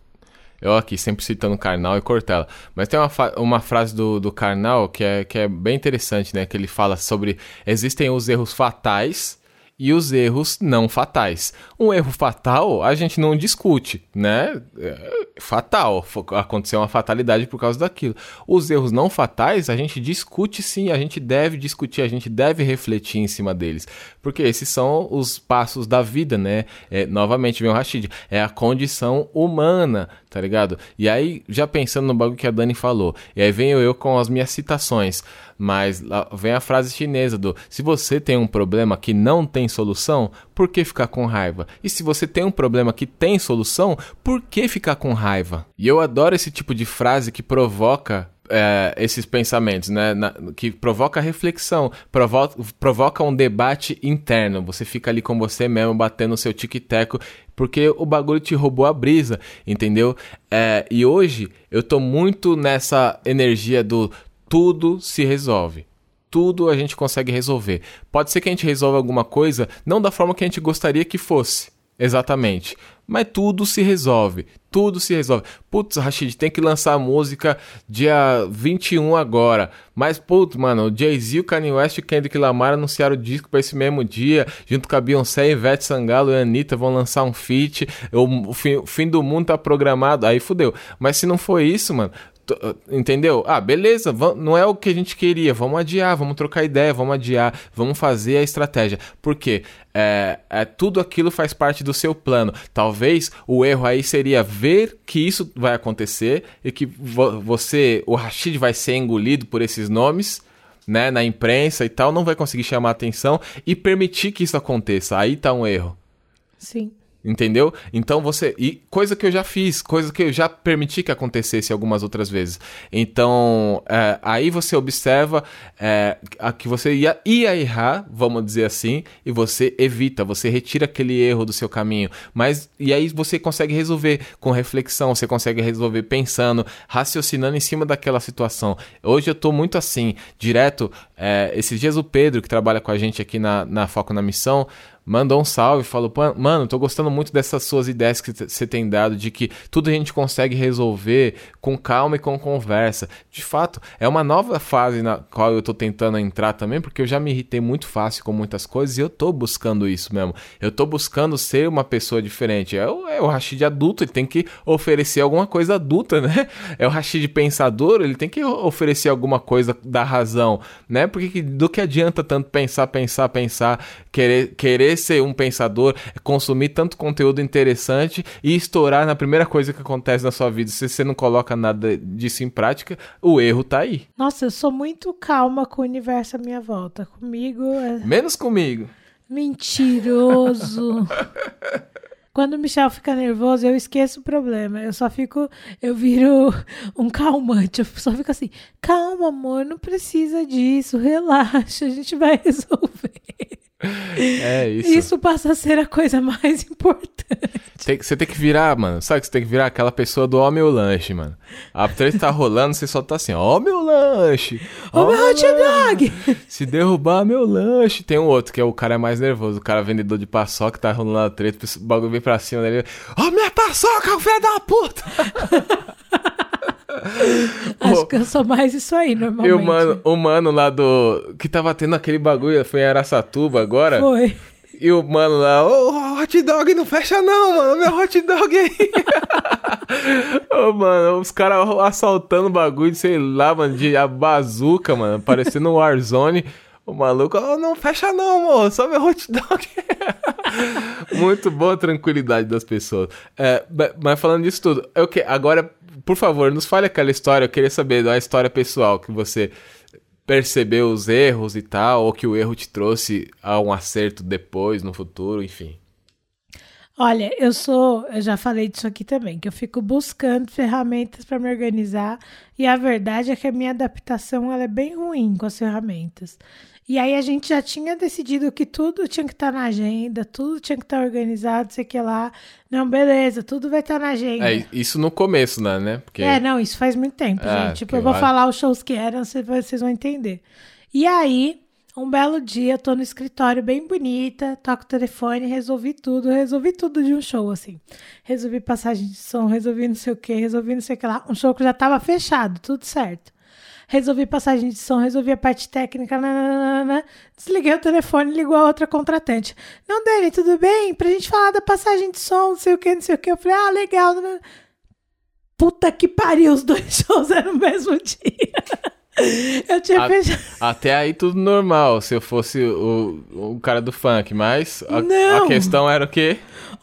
eu aqui sempre citando Karnal e Cortella, mas tem uma, uma frase do, do Karnal que é, que é bem interessante, né? Que ele fala sobre existem os erros fatais e os erros não fatais. Um erro fatal a gente não discute, né? É fatal, aconteceu uma fatalidade por causa daquilo. Os erros não fatais a gente discute sim, a gente deve discutir, a gente deve refletir em cima deles, porque esses são os passos da vida, né? É, novamente vem o Rashid, é a condição humana, tá ligado? E aí, já pensando no bagulho que a Dani falou, e aí venho eu com as minhas citações, mas vem a frase chinesa do se você tem um problema que não tem solução, por que ficar com raiva? E se você tem um problema que tem solução, por que ficar com raiva? E eu adoro esse tipo de frase que provoca é, esses pensamentos, né? Na- que provoca reflexão, provoca, provoca um debate interno. Você fica ali com você mesmo, batendo o seu tic-teco, porque o bagulho te roubou a brisa, entendeu? É, e hoje eu tô muito nessa energia do tudo se resolve. Tudo a gente consegue resolver. Pode ser que a gente resolva alguma coisa não da forma que a gente gostaria que fosse. Exatamente. Mas tudo se resolve. Tudo se resolve. Putz, Rashid, tem que lançar a música dia 21 agora. Mas, putz, mano, o Jay-Z, o Kanye West e o Kendrick Lamar anunciaram o disco pra esse mesmo dia. Junto com a Beyoncé, Ivete Sangalo e a Anitta vão lançar um feat. O, o fim, o fim do mundo tá programado. Aí fudeu. Mas se não for isso, mano, Entendeu? Ah, beleza, não é o que a gente queria. Vamos adiar, vamos trocar ideia, vamos adiar, vamos fazer a estratégia. Por quê? É, é, tudo aquilo faz parte do seu plano. Talvez o erro aí seria ver que isso vai acontecer e que vo- você, o Rashid, vai ser engolido por esses nomes. Né, na imprensa e tal, não vai conseguir chamar atenção e permitir que isso aconteça. Aí tá um erro. Sim. Entendeu? Então você. E coisa que eu já fiz, coisa que eu já permiti que acontecesse algumas outras vezes. Então, é, aí você observa é, a que você ia, ia errar, vamos dizer assim, e você evita, você retira aquele erro do seu caminho. Mas, e aí você consegue resolver com reflexão, você consegue resolver pensando, raciocinando em cima daquela situação. Hoje eu tô muito assim, direto. É, esses dias o Pedro, que trabalha com a gente aqui na, na Foco na Missão, mandou um salve, falou: "Pô, Mano, tô gostando muito dessas suas ideias que você tem dado, de que tudo a gente consegue resolver com calma e com conversa. De fato, é uma nova fase na qual eu tô tentando entrar também, porque eu já me irritei muito fácil com muitas coisas e eu tô buscando isso mesmo. Eu tô buscando ser uma pessoa diferente. É o, é o Rashid adulto, ele tem que oferecer alguma coisa adulta, né? É o Rashid pensador, ele tem que oferecer alguma coisa da razão, né? Porque que- do que adianta tanto pensar, pensar, pensar, querer, querer ser um pensador, consumir tanto conteúdo interessante e estourar na primeira coisa que acontece na sua vida. Se você não coloca nada disso em prática, o erro tá aí. Nossa, eu sou muito calma com o universo à minha volta. Comigo é Menos comigo. mentiroso. Quando o Michel fica nervoso, eu esqueço o problema. Eu só fico, eu viro um calmante. Eu só fico assim, calma, amor, não precisa disso, relaxa, a gente vai resolver. É isso. Isso passa a ser a coisa mais importante. Tem que- você tem que virar, mano. Sabe que você tem que virar aquela pessoa do ó meu lanche, mano. A treta tá rolando, você só tá assim, ó meu lanche. Ô, meu hot dog! Se derrubar meu lanche. Tem um outro que é o cara mais nervoso, o cara vendedor de paçoca, tá rolando a treta, o bagulho vem pra cima dele. Ó minha paçoca, filho da puta! Acho que eu sou mais isso aí, normalmente. E o mano, o mano lá do. Que tava tendo aquele bagulho, foi em Araçatuba agora. Foi. E o mano lá, ô hot dog não fecha não, mano, meu hot dog aí. Ô, mano, os caras assaltando o bagulho, sei lá, mano, de a bazuca, mano, parecendo um Warzone. O maluco, ô, não fecha não, mano, só meu hot dog. Muito boa a tranquilidade das pessoas. É, mas falando disso tudo, eu que, agora, por favor, nos fale aquela história, eu queria saber da história pessoal que você percebeu os erros e tal, ou que o erro te trouxe a um acerto depois, no futuro, enfim. Olha, eu sou, eu já falei disso aqui também, que eu fico buscando ferramentas para me organizar, e a verdade é que a minha adaptação ela é bem ruim com as ferramentas. E aí a gente já tinha decidido que tudo tinha que estar na agenda, tudo tinha que estar organizado, sei que lá. Não, beleza, tudo vai estar na agenda. É, isso no começo, né, né? Porque É, não, isso faz muito tempo, Ah, gente. Tipo, eu vou vale. falar os shows que eram, vocês vão entender. E aí, um belo dia, eu tô no escritório bem bonita, toco o telefone, resolvi tudo, resolvi tudo de um show, assim. Resolvi passagem de som, resolvi não sei o que, resolvi não sei o que lá. Um show que já tava fechado, tudo certo. Resolvi passagem de som, resolvi a parte técnica, nananana. desliguei o telefone e ligou a outra contratante. Não, Dani, tudo bem? Pra gente falar da passagem de som, não sei o que, não sei o que. Eu falei, ah, legal. nanana. Puta que pariu, os dois shows eram no mesmo dia. Eu tinha A- fechado. até aí tudo normal, se eu fosse o, o cara do funk, mas a, a questão era o quê?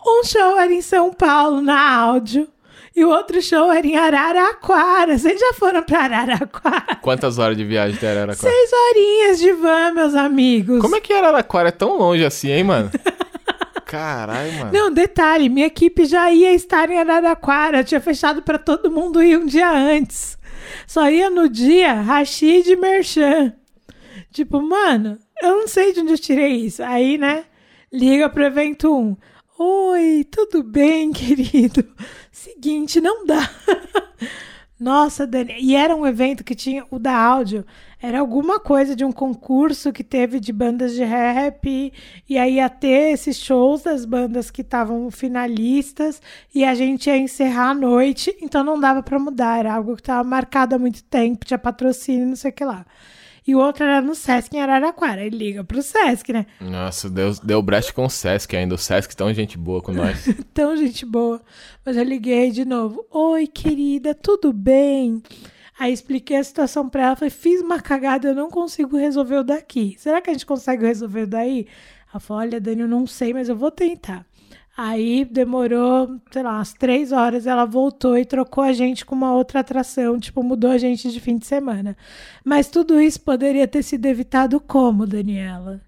Um show era em São Paulo, na áudio. E o outro show era em Araraquara. Vocês já foram pra Araraquara? Quantas horas de viagem até Araraquara? Seis horinhas de van, meus amigos. Como é que Araraquara é tão longe assim, hein, mano? Caralho, mano. Não, detalhe, minha equipe já ia estar em Araraquara. Eu tinha fechado pra todo mundo ir um dia antes. Só ia no dia Rashid e Merchan. Tipo, mano, eu não sei de onde eu tirei isso. Aí, né, liga pro evento 1. Oi, tudo bem, querido? Seguinte, não dá. Nossa, Dani. E era um evento que tinha o da áudio. Era alguma coisa de um concurso que teve de bandas de rap. E aí ia ter esses shows das bandas que estavam finalistas. E a gente ia encerrar a noite. Então não dava pra mudar. Era algo que estava marcado há muito tempo. Tinha patrocínio, não sei o que lá. E o outro era no Sesc em Araraquara. Ele liga pro Sesc, né? Nossa, deu, deu brecha com o Sesc ainda. O Sesc tão gente boa com nós. Tão gente boa. Mas eu liguei de novo. Oi, querida, tudo bem? Aí expliquei a situação pra ela. Falei, fiz uma cagada, eu não consigo resolver o daqui. Será que a gente consegue resolver o daí? Ela falou, olha, Dani, eu não sei, mas eu vou tentar. Aí demorou, sei lá, umas três horas. Ela voltou e trocou a gente com uma outra atração. Tipo, mudou a gente de fim de semana. Mas tudo isso poderia ter sido evitado como, Daniela?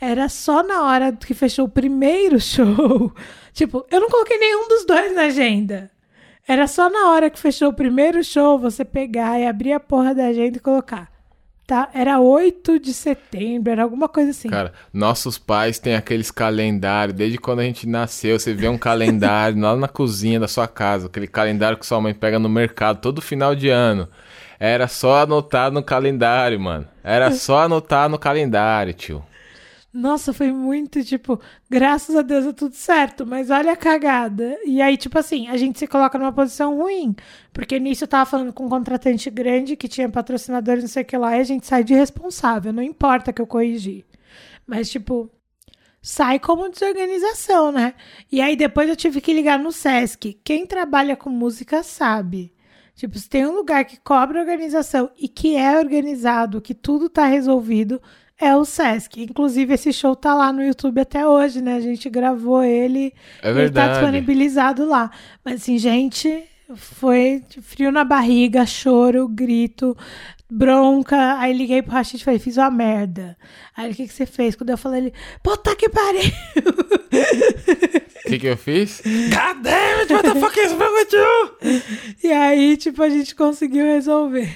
Era só na hora que fechou o primeiro show. Tipo, eu não coloquei nenhum dos dois na agenda. Era só na hora que fechou o primeiro show você pegar e abrir a porra da agenda e colocar. Tá? Era 8 de setembro, era alguma coisa assim. Cara, nossos pais têm aqueles calendários, desde quando a gente nasceu, você vê um calendário lá na cozinha da sua casa, aquele calendário que sua mãe pega no mercado todo final de ano. Era só anotar no calendário, mano. Era só anotar no calendário, tio. Nossa, foi muito tipo, graças a Deus é tudo certo, mas olha a cagada. E aí, tipo assim, a gente se coloca numa posição ruim, porque nisso eu tava falando com um contratante grande que tinha patrocinadores, não sei o que lá, e a gente sai de responsável, não importa que eu corrigi. Mas, tipo, sai como desorganização, né? E aí depois eu tive que ligar no Sesc. Quem trabalha com música sabe. Tipo, se tem um lugar que cobra organização e que é organizado, que tudo tá resolvido, é o Sesc. Inclusive, esse show tá lá no YouTube até hoje, né? A gente gravou ele. É Ele tá verdade. disponibilizado lá. Mas assim, gente, foi frio na barriga, choro, grito, bronca. Aí liguei pro Rashid e falei, fiz uma merda. Aí o que, que você fez? Quando eu falei, ele, puta que pariu! O que, que eu fiz? God damn it, what the fuck is wrong with you? e aí, tipo, a gente conseguiu resolver.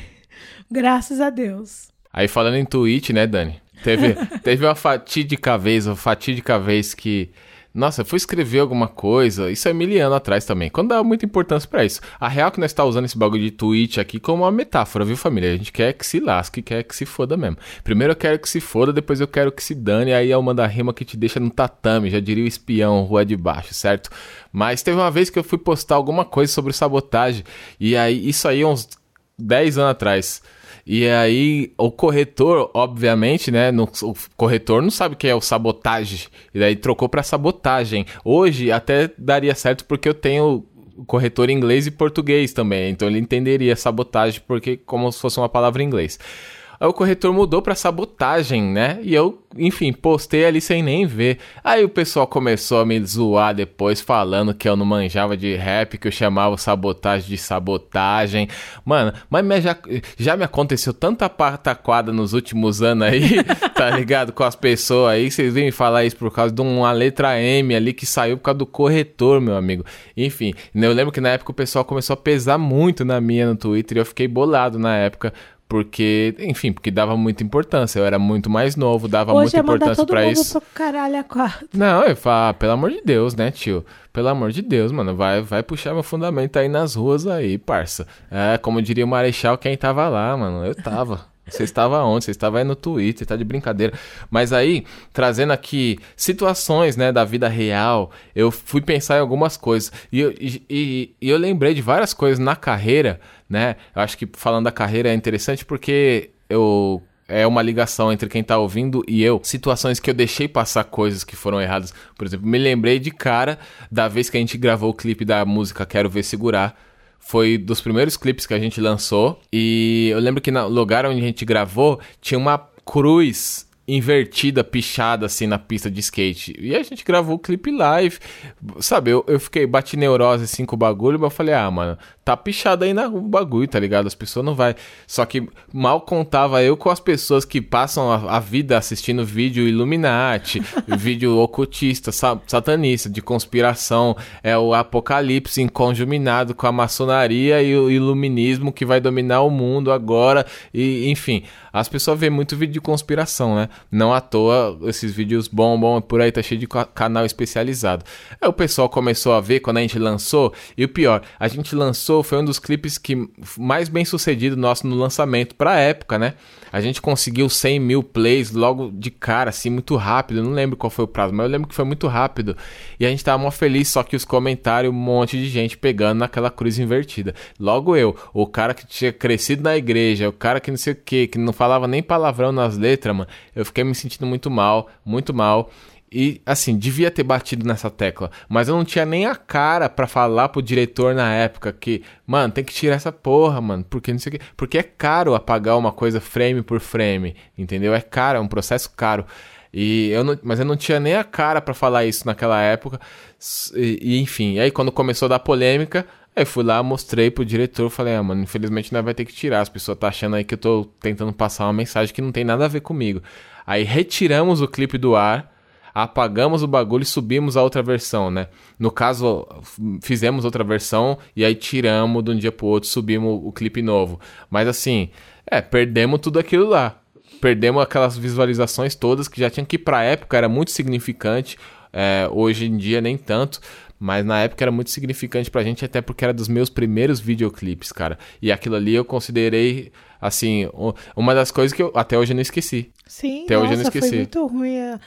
Graças a Deus. Aí falando em Twitch, né, Dani? Teve, teve uma fatídica vez, uma fatídica vez que. Nossa, fui escrever alguma coisa, isso é mil anos atrás também, quando dá muita importância pra isso. A real é que nós tá usando esse bagulho de tweet aqui como uma metáfora, viu, família? A gente quer que se lasque, quer que se foda mesmo. Primeiro eu quero que se foda, depois eu quero que se dane, aí é uma da rima que te deixa no tatame, já diria o espião, rua de baixo, certo? Mas teve uma vez que eu fui postar alguma coisa sobre sabotagem, e aí, isso aí uns 10 anos atrás. E aí, o corretor, obviamente, né? no- o corretor não sabe o que é o sabotagem. E daí trocou pra sabotagem. Hoje até daria certo porque eu tenho corretor inglês e português também. Então ele entenderia sabotagem porque como se fosse uma palavra em inglês. Aí o corretor mudou pra sabotagem, né? E eu, enfim, postei ali sem nem ver. Aí o pessoal começou a me zoar depois, falando que eu não manjava de rap, que eu chamava sabotagem de sabotagem. Mano, mas já, já me aconteceu tanta pataquada nos últimos anos aí, tá ligado? Com as pessoas aí, vocês vêm me falar isso por causa de uma letra M ali que saiu por causa do corretor, meu amigo. Enfim, eu lembro que na época o pessoal começou a pesar muito na minha no Twitter e eu fiquei bolado na época. Porque, enfim, porque dava muita importância. Eu era muito mais novo, dava Hoje muita é importância mundo isso. pro caralho a quatro. Não, eu falo, ah, pelo amor de Deus, né, tio? Pelo amor de Deus, mano, vai, vai puxar meu fundamento aí nas ruas aí, parça. É, como diria o Marechal, quem tava lá, mano, eu tava. Você estava onde? Você estava aí no Twitter, tá de brincadeira. Mas aí, trazendo aqui situações, né, da vida real, eu fui pensar em algumas coisas. E eu, e, e- eu lembrei de várias coisas na carreira, né? Eu acho que falando da carreira é interessante porque eu é uma ligação entre quem tá ouvindo e eu. Situações que eu deixei passar coisas que foram erradas. Por exemplo, me lembrei de cara da vez que a gente gravou o clipe da música Quero Ver Segurar. Foi dos primeiros clipes que a gente lançou. E eu lembro que no lugar onde a gente gravou tinha uma cruz invertida, pichada assim na pista de skate. E a gente gravou o clipe live. Sabe, eu, eu fiquei, bati neurose assim com o bagulho, mas eu falei, ah, mano, tá pichado aí no bagulho, tá ligado? As pessoas não vai. Só que mal contava eu com as pessoas que passam a, a vida assistindo vídeo Illuminati, vídeo ocultista, sa- satanista, de conspiração, é o apocalipse conjuminado com a maçonaria e o iluminismo que vai dominar o mundo agora. E, enfim, as pessoas vêem muito vídeo de conspiração, né? Não à toa esses vídeos bombam por aí, tá cheio de ca- canal especializado. Aí o pessoal começou a ver quando a gente lançou, e o pior, a gente lançou, foi um dos clipes que mais bem sucedido nosso no lançamento pra época, né? A gente conseguiu 100 mil plays logo de cara, assim, muito rápido. Eu não lembro qual foi o prazo, mas eu lembro que foi muito rápido. E a gente tava mó feliz, só que os comentários, um monte de gente pegando naquela cruz invertida. Logo eu, o cara que tinha crescido na igreja, o cara que não sei o que, que não falava nem palavrão nas letras, mano, eu fiquei me sentindo muito mal, muito mal. E assim, devia ter batido nessa tecla, mas eu não tinha nem a cara pra falar pro diretor na época que, mano, tem que tirar essa porra, mano, porque não sei o que, porque é caro apagar uma coisa frame por frame, entendeu? É caro, é um processo caro. E eu não, mas eu não tinha nem a cara pra falar isso naquela época. E, e, enfim, aí quando começou a dar polêmica, aí fui lá, mostrei pro diretor, falei: "Ah, mano, infelizmente nós vai ter que tirar. As pessoas tá achando aí que eu tô tentando passar uma mensagem que não tem nada a ver comigo". Aí retiramos o clipe do ar apagamos o bagulho e subimos a outra versão, né? No caso, fizemos outra versão e aí tiramos de um dia pro outro, subimos o clipe novo. Mas assim, é, perdemos tudo aquilo lá. Perdemos aquelas visualizações todas que já tinham que pra época era muito significante. É, hoje em dia nem tanto. Mas na época era muito significante pra gente, até porque era dos meus primeiros videoclipes, cara. E aquilo ali eu considerei, assim, uma das coisas que eu até hoje eu não esqueci. Sim, Até hoje eu nossa, não foi esqueci. muito ruim. é.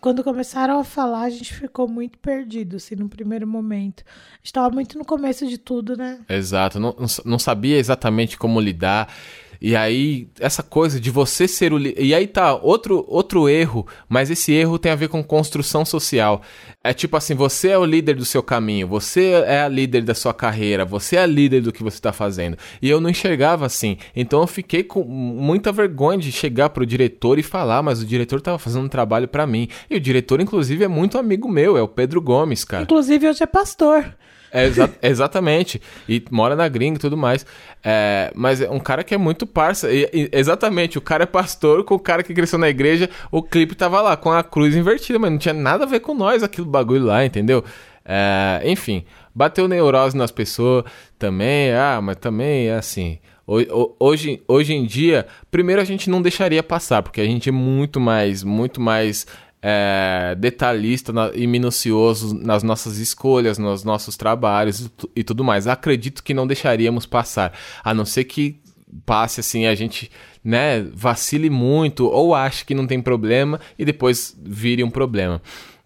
Quando começaram a falar, a gente ficou muito perdido, assim, no primeiro momento. A gente tava muito no começo de tudo, né? Exato, não, não sabia exatamente como lidar. E aí, essa coisa de você ser o. E aí tá, outro, outro erro, mas esse erro tem a ver com construção social. É tipo assim: você é o líder do seu caminho, você é a líder da sua carreira, você é a líder do que você tá fazendo. E eu não enxergava assim. Então eu fiquei com muita vergonha de chegar pro diretor e falar, mas o diretor tava fazendo um trabalho pra mim. E o diretor, inclusive, é muito amigo meu, é o Pedro Gomes, cara. Inclusive, hoje é pastor. É, exa- exatamente. E mora na gringa e tudo mais. É, mas é um cara que é muito parça. E- e- exatamente, o cara é pastor com o cara que cresceu na igreja. O clipe tava lá com a cruz invertida, mas não tinha nada a ver com nós aquele bagulho lá, entendeu? É, enfim, bateu neurose nas pessoas também. Ah, mas também é assim. Ho- ho- Hoje, hoje em dia, primeiro a gente não deixaria passar, porque a gente é muito mais, muito mais é, detalhista na- e minucioso nas nossas escolhas, nos nossos trabalhos e e tudo mais. Acredito que não deixaríamos passar, a não ser que passe assim, a gente, né, vacile muito ou ache que não tem problema e depois vire um problema.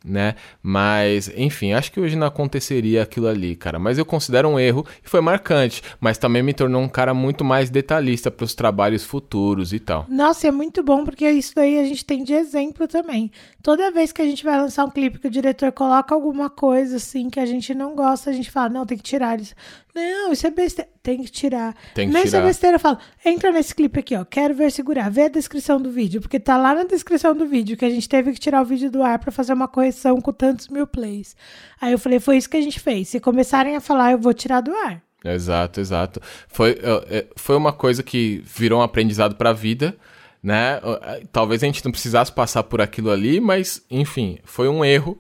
Né? Mas, enfim, acho que hoje não aconteceria aquilo ali, cara. Mas eu considero um erro e foi marcante. Mas também me tornou um cara muito mais detalhista para os trabalhos futuros e tal. Nossa, é muito bom porque isso daí a gente tem de exemplo também. Toda vez que a gente vai lançar um clipe que o diretor coloca alguma coisa assim que a gente não gosta, a gente fala, não, tem que tirar isso. Não, isso é besteira. Tem que tirar. Tem que isso é tirar. besteira, eu falo, entra nesse clipe aqui, ó. Quero ver segurar. Vê a descrição do vídeo, porque tá lá na descrição do vídeo que a gente teve que tirar o vídeo do ar pra fazer uma correção com tantos mil plays. Aí eu falei, foi isso que a gente fez. Se começarem a falar, eu vou tirar do ar. Exato, exato. Foi, é, é, foi uma coisa que virou um aprendizado para a vida, né? Talvez a gente não precisasse passar por aquilo ali, mas, enfim, foi um erro.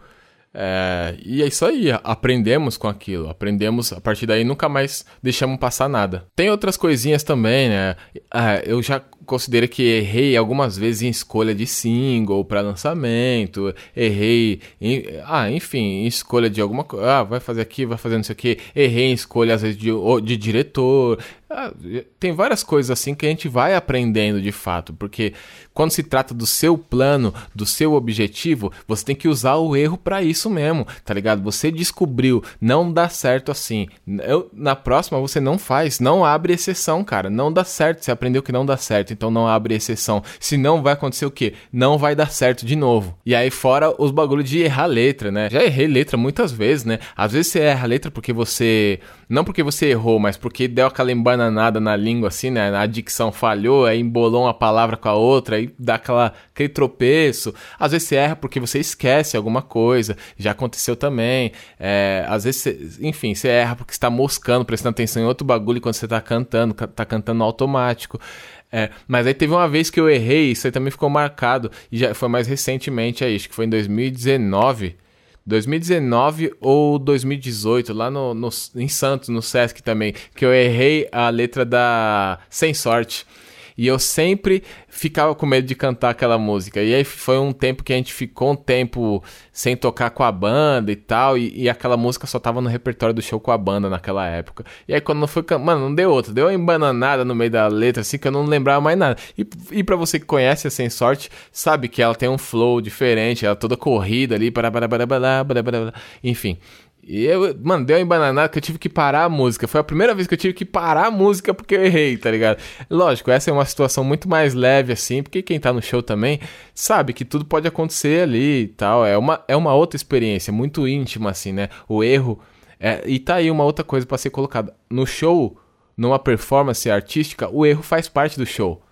É, e é isso aí, aprendemos com aquilo, aprendemos, a partir daí nunca mais deixamos passar nada. Tem outras coisinhas também, né? Ah, eu já considero que errei algumas vezes em escolha de single para lançamento, errei, em, ah, enfim, em escolha de alguma coisa, ah, vai fazer aqui, vai fazer não sei o que, errei em escolha às vezes de, de diretor, ah, tem várias coisas assim que a gente vai aprendendo de fato, porque quando se trata do seu plano, do seu objetivo, você tem que usar o erro para isso mesmo, tá ligado? Você descobriu, não dá certo assim. Eu, na próxima você não faz, não abre exceção, cara. Não dá certo. Você aprendeu que não dá certo, então não abre exceção. Senão vai acontecer o quê? Não vai dar certo de novo. E aí, fora os bagulho de errar letra, né? Já errei letra muitas vezes, né? Às vezes você erra letra porque você. Não porque você errou, mas porque deu aquela embananada na língua, assim, né? A dicção falhou, aí embolou uma palavra com a outra, aí dá aquela, aquele tropeço. Às vezes você erra porque você esquece alguma coisa. Já aconteceu também. É, às vezes, você, enfim, você erra porque você tá moscando, prestando atenção em outro bagulho quando você tá cantando, ca- tá cantando no automático. É, mas aí teve uma vez que eu errei, isso aí também ficou marcado, e já foi mais recentemente aí, acho que foi em 2019. 2019 ou 2018, lá no, no- em Santos, no Sesc também, que eu errei a letra da Sem Sorte. E eu sempre ficava com medo de cantar aquela música. E aí foi um tempo que a gente ficou um tempo sem tocar com a banda e tal. E, e aquela música só tava no repertório do show com a banda naquela época. E aí quando não foi. Mano, não deu outra. Deu uma embananada no meio da letra, assim, que eu não lembrava mais nada. E, e pra você que conhece a Sem Sorte, sabe que ela tem um flow diferente. Ela é toda corrida ali. Bará. Enfim. E eu, mano, deu uma embananada que eu tive que parar a música. Foi a primeira vez que eu tive que parar a música porque eu errei, tá ligado? Lógico, essa é uma situação muito mais leve, assim, porque quem tá no show também sabe que tudo pode acontecer ali e tal. É uma, é uma outra experiência, muito íntima, assim, né? O erro. É, e tá aí uma outra coisa pra ser colocada. No show, numa performance artística, o erro faz parte do show.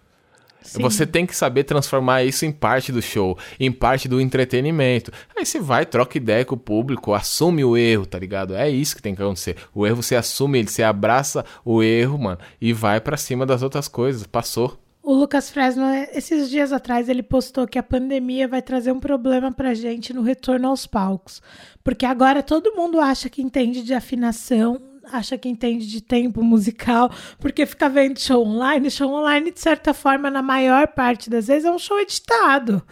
Sim. Você tem que saber transformar isso em parte do show, em parte do entretenimento. Aí você vai, troca ideia com o público, assume o erro, tá ligado? É isso que tem que acontecer. O erro você assume ele, você abraça o erro, mano, e vai pra cima das outras coisas. Passou. O Lucas Fresno, esses dias atrás, ele postou que a pandemia vai trazer um problema pra gente no retorno aos palcos. Porque agora todo mundo acha que entende de afinação, acha que entende de tempo musical, porque fica vendo show online. Show online, de certa forma, na maior parte das vezes, é um show editado.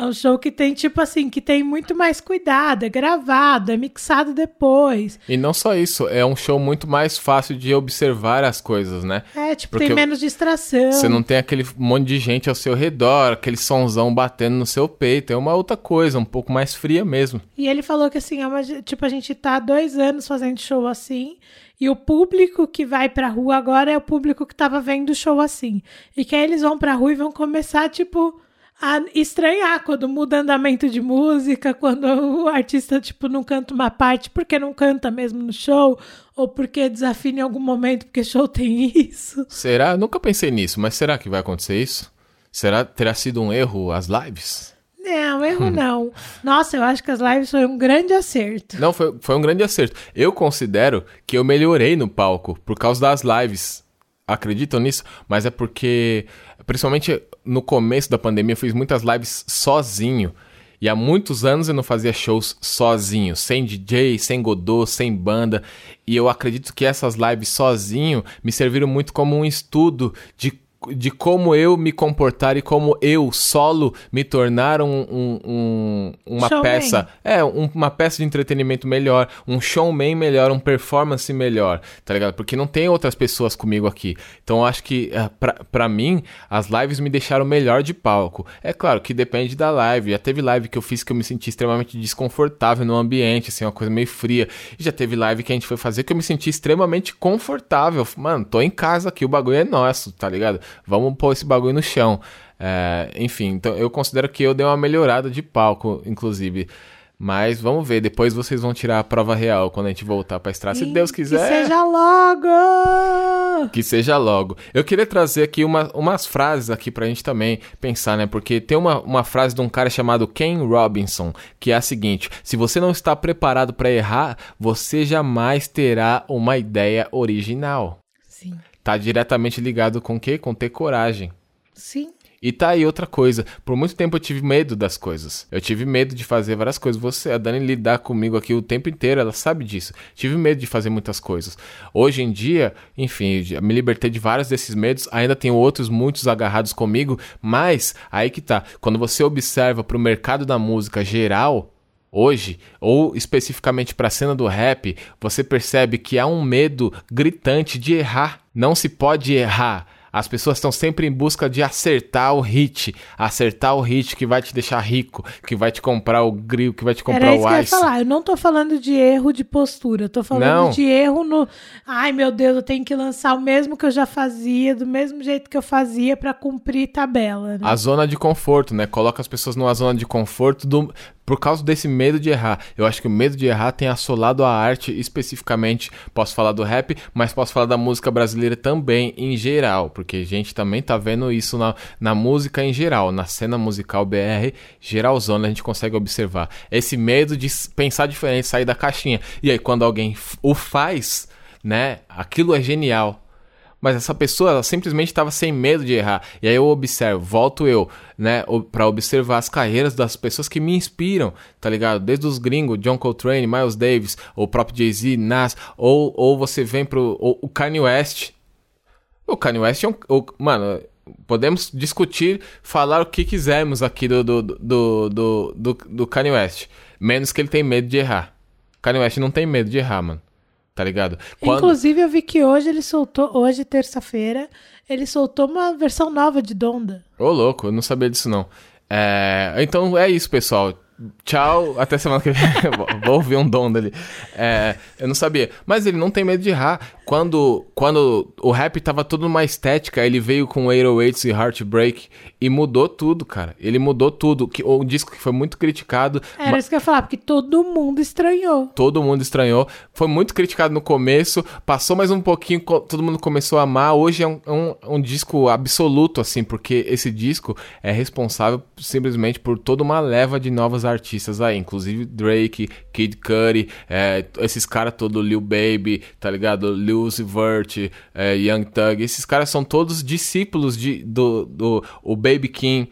É um show que tem, tipo assim, que tem muito mais cuidado, é gravado, é mixado depois. E não só isso, é um show muito mais fácil de observar as coisas, né? É, tipo, Porque tem menos distração. Você não tem aquele monte de gente ao seu redor, aquele sonzão batendo no seu peito. É uma outra coisa, um pouco mais fria mesmo. E ele falou que assim, é uma, tipo, a gente tá há dois anos fazendo show assim, e o público que vai pra rua agora é o público que tava vendo o show assim. E que aí eles vão pra rua e vão começar, tipo, a estranhar quando muda andamento de música, quando o artista, tipo, não canta uma parte porque não canta mesmo no show, ou porque desafina em algum momento porque show tem isso. Será? Nunca pensei nisso, mas será que vai acontecer isso? Será terá sido um erro as lives? Não, erro Hum. não. Nossa, eu acho que as lives foi um grande acerto. Não, foi, foi um grande acerto. Eu considero que eu melhorei no palco por causa das lives. Acreditam nisso? Mas é porque, principalmente no começo da pandemia, eu fiz muitas lives sozinho. E há muitos anos eu não fazia shows sozinho, sem DJ, sem Godot, sem banda. E eu acredito que essas lives sozinho me serviram muito como um estudo de de como eu me comportar e como eu, solo, me tornar um, um- um- uma Showman. peça. É, um- uma peça de entretenimento melhor, um showman melhor, um performance melhor, tá ligado? Porque não tem outras pessoas comigo aqui. Então eu acho que, pra, pra mim, as lives me deixaram melhor de palco. É claro que depende da live. Já teve live que eu fiz que eu me senti extremamente desconfortável no ambiente, assim, uma coisa meio fria. E já teve live que a gente foi fazer que eu me senti extremamente confortável. Mano, tô em casa aqui, o bagulho é nosso, tá ligado? Vamos pôr esse bagulho no chão. É, enfim, então eu considero que eu dei uma melhorada de palco, inclusive. Mas vamos ver, depois vocês vão tirar a prova real quando a gente voltar pra estrada. Se Deus quiser. Que seja logo! Que seja logo. Eu queria trazer aqui uma- umas frases aqui pra gente também pensar, né? Porque tem uma, uma frase de um cara chamado Ken Robinson, que é a seguinte: Se você não está preparado pra errar, você jamais terá uma ideia original. Sim. Tá diretamente ligado com o quê? Com ter coragem. Sim. E tá aí outra coisa. Por muito tempo eu tive medo das coisas. Eu tive medo de fazer várias coisas. Você, a Dani, lidar comigo aqui o tempo inteiro, ela sabe disso. Tive medo de fazer muitas coisas. Hoje em dia, enfim, me libertei de vários desses medos. Ainda tenho outros muitos agarrados comigo. Mas, aí que tá. Quando você observa pro mercado da música geral, hoje, ou especificamente para a cena do rap, você percebe que há um medo gritante de errar. Não se pode errar. As pessoas estão sempre em busca de acertar o hit, acertar o hit que vai te deixar rico, que vai te comprar o grill, que vai te comprar Era isso que eu o ia ice. falar. Eu não tô falando de erro de postura. Eu tô falando Não. de erro no. Ai, meu Deus, eu tenho que lançar o mesmo que eu já fazia, do mesmo jeito que eu fazia pra cumprir tabela. Né? A zona de conforto, né? Coloca as pessoas numa zona de conforto do- por causa desse medo de errar. Eu acho que o medo de errar tem assolado a arte especificamente. Posso falar do rap, mas posso falar da música brasileira também em geral, porque a gente também tá vendo isso na, na música em geral, na cena musical BR, geralzona, a gente consegue observar. Esse medo de pensar diferente, sair da caixinha. E aí, quando alguém o faz, né? Aquilo é genial. Mas essa pessoa, ela simplesmente estava sem medo de errar. E aí eu observo, volto eu, né, pra observar as carreiras das pessoas que me inspiram, tá ligado? Desde os gringos, John Coltrane, Miles Davis, ou o próprio Jay-Z, Nas, ou, ou você vem pro ou, o Kanye West. O Kanye West é um. o- mano, podemos discutir, falar o que quisermos aqui do, do, do, do, do, do Kanye West. Menos que ele tem medo de errar. Kanye West não tem medo de errar, mano. Tá ligado? Quando- Inclusive, eu vi que hoje ele soltou, hoje, terça-feira, ele soltou uma versão nova de Donda. Ô, louco, eu não sabia disso não. É, então é isso, pessoal. Tchau, até semana que vem. Vou- ouvir um dom dele. É, eu não sabia. Mas ele não tem medo de errar. Quando, quando o rap tava tudo numa estética, ele veio com 808s e Heartbreak e mudou tudo, cara. Ele mudou tudo. Que, o disco que foi muito criticado. Era isso que eu ia falar, porque todo mundo estranhou. Todo mundo estranhou. Foi muito criticado no começo. Passou mais um pouquinho, todo mundo começou a amar. Hoje é um, um, um disco absoluto, assim, porque esse disco é responsável simplesmente por toda uma leva de novos artistas aí. Inclusive Drake, Kid Cudi, é, esses caras todos, Lil Baby, tá ligado? Lil Vert, é, Young Thug. Esses caras são todos discípulos de, do, do o Baby King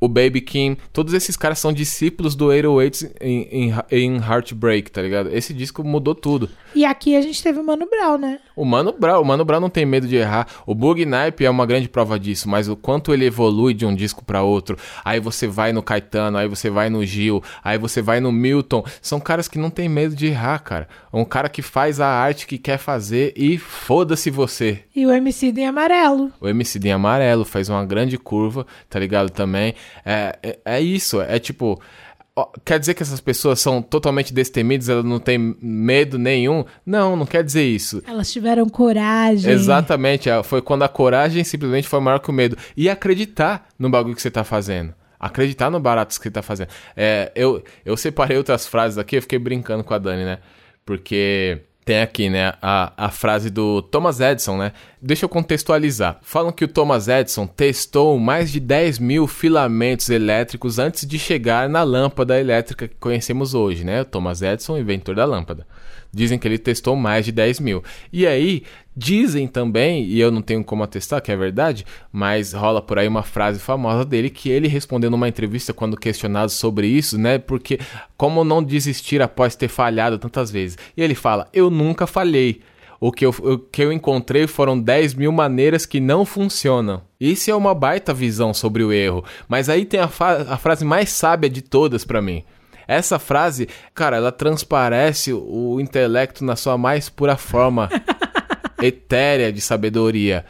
o Baby Kim, todos esses caras são discípulos do 808s em, em, em Heartbreak, tá ligado? Esse disco mudou tudo. E aqui a gente teve o Mano Brown, né? O Mano Brown, o Mano Brown não tem medo de errar. O Bug Nipe é uma grande prova disso, mas o quanto ele evolui de um disco pra outro. Aí você vai no Caetano, aí você vai no Gil, aí você vai no Milton. São caras que não tem medo de errar, cara. Um cara que faz a arte que quer fazer e foda-se você. E o MC em amarelo. O MC em amarelo faz uma grande curva, tá ligado? Também. É, é, é isso, é tipo. Quer dizer que essas pessoas são totalmente destemidas, elas não têm medo nenhum? Não, não quer dizer isso. Elas tiveram coragem. Exatamente, é, foi quando a coragem simplesmente foi maior que o medo. E acreditar no bagulho que você tá fazendo. Acreditar no barato que você tá fazendo. É, eu, eu separei outras frases aqui, eu fiquei brincando com a Dani, né? Porque Tem aqui, né, a, a frase do Thomas Edison, né? Deixa eu contextualizar. Falam que o Thomas Edison testou mais de 10 mil filamentos elétricos antes de chegar na lâmpada elétrica que conhecemos hoje, né? O Thomas Edison, inventor da lâmpada. Dizem que ele testou mais de 10 mil. E aí, dizem também, e eu não tenho como atestar que é verdade, mas rola por aí uma frase famosa dele que ele respondeu numa entrevista quando questionado sobre isso, né? Porque como não desistir após ter falhado tantas vezes? E ele fala: Eu nunca falhei. O que eu, o que eu encontrei foram 10 mil maneiras que não funcionam. Isso é uma baita visão sobre o erro. Mas aí tem a, a frase mais sábia de todas pra mim. Essa frase, cara, ela transparece o intelecto na sua mais pura forma etérea de sabedoria.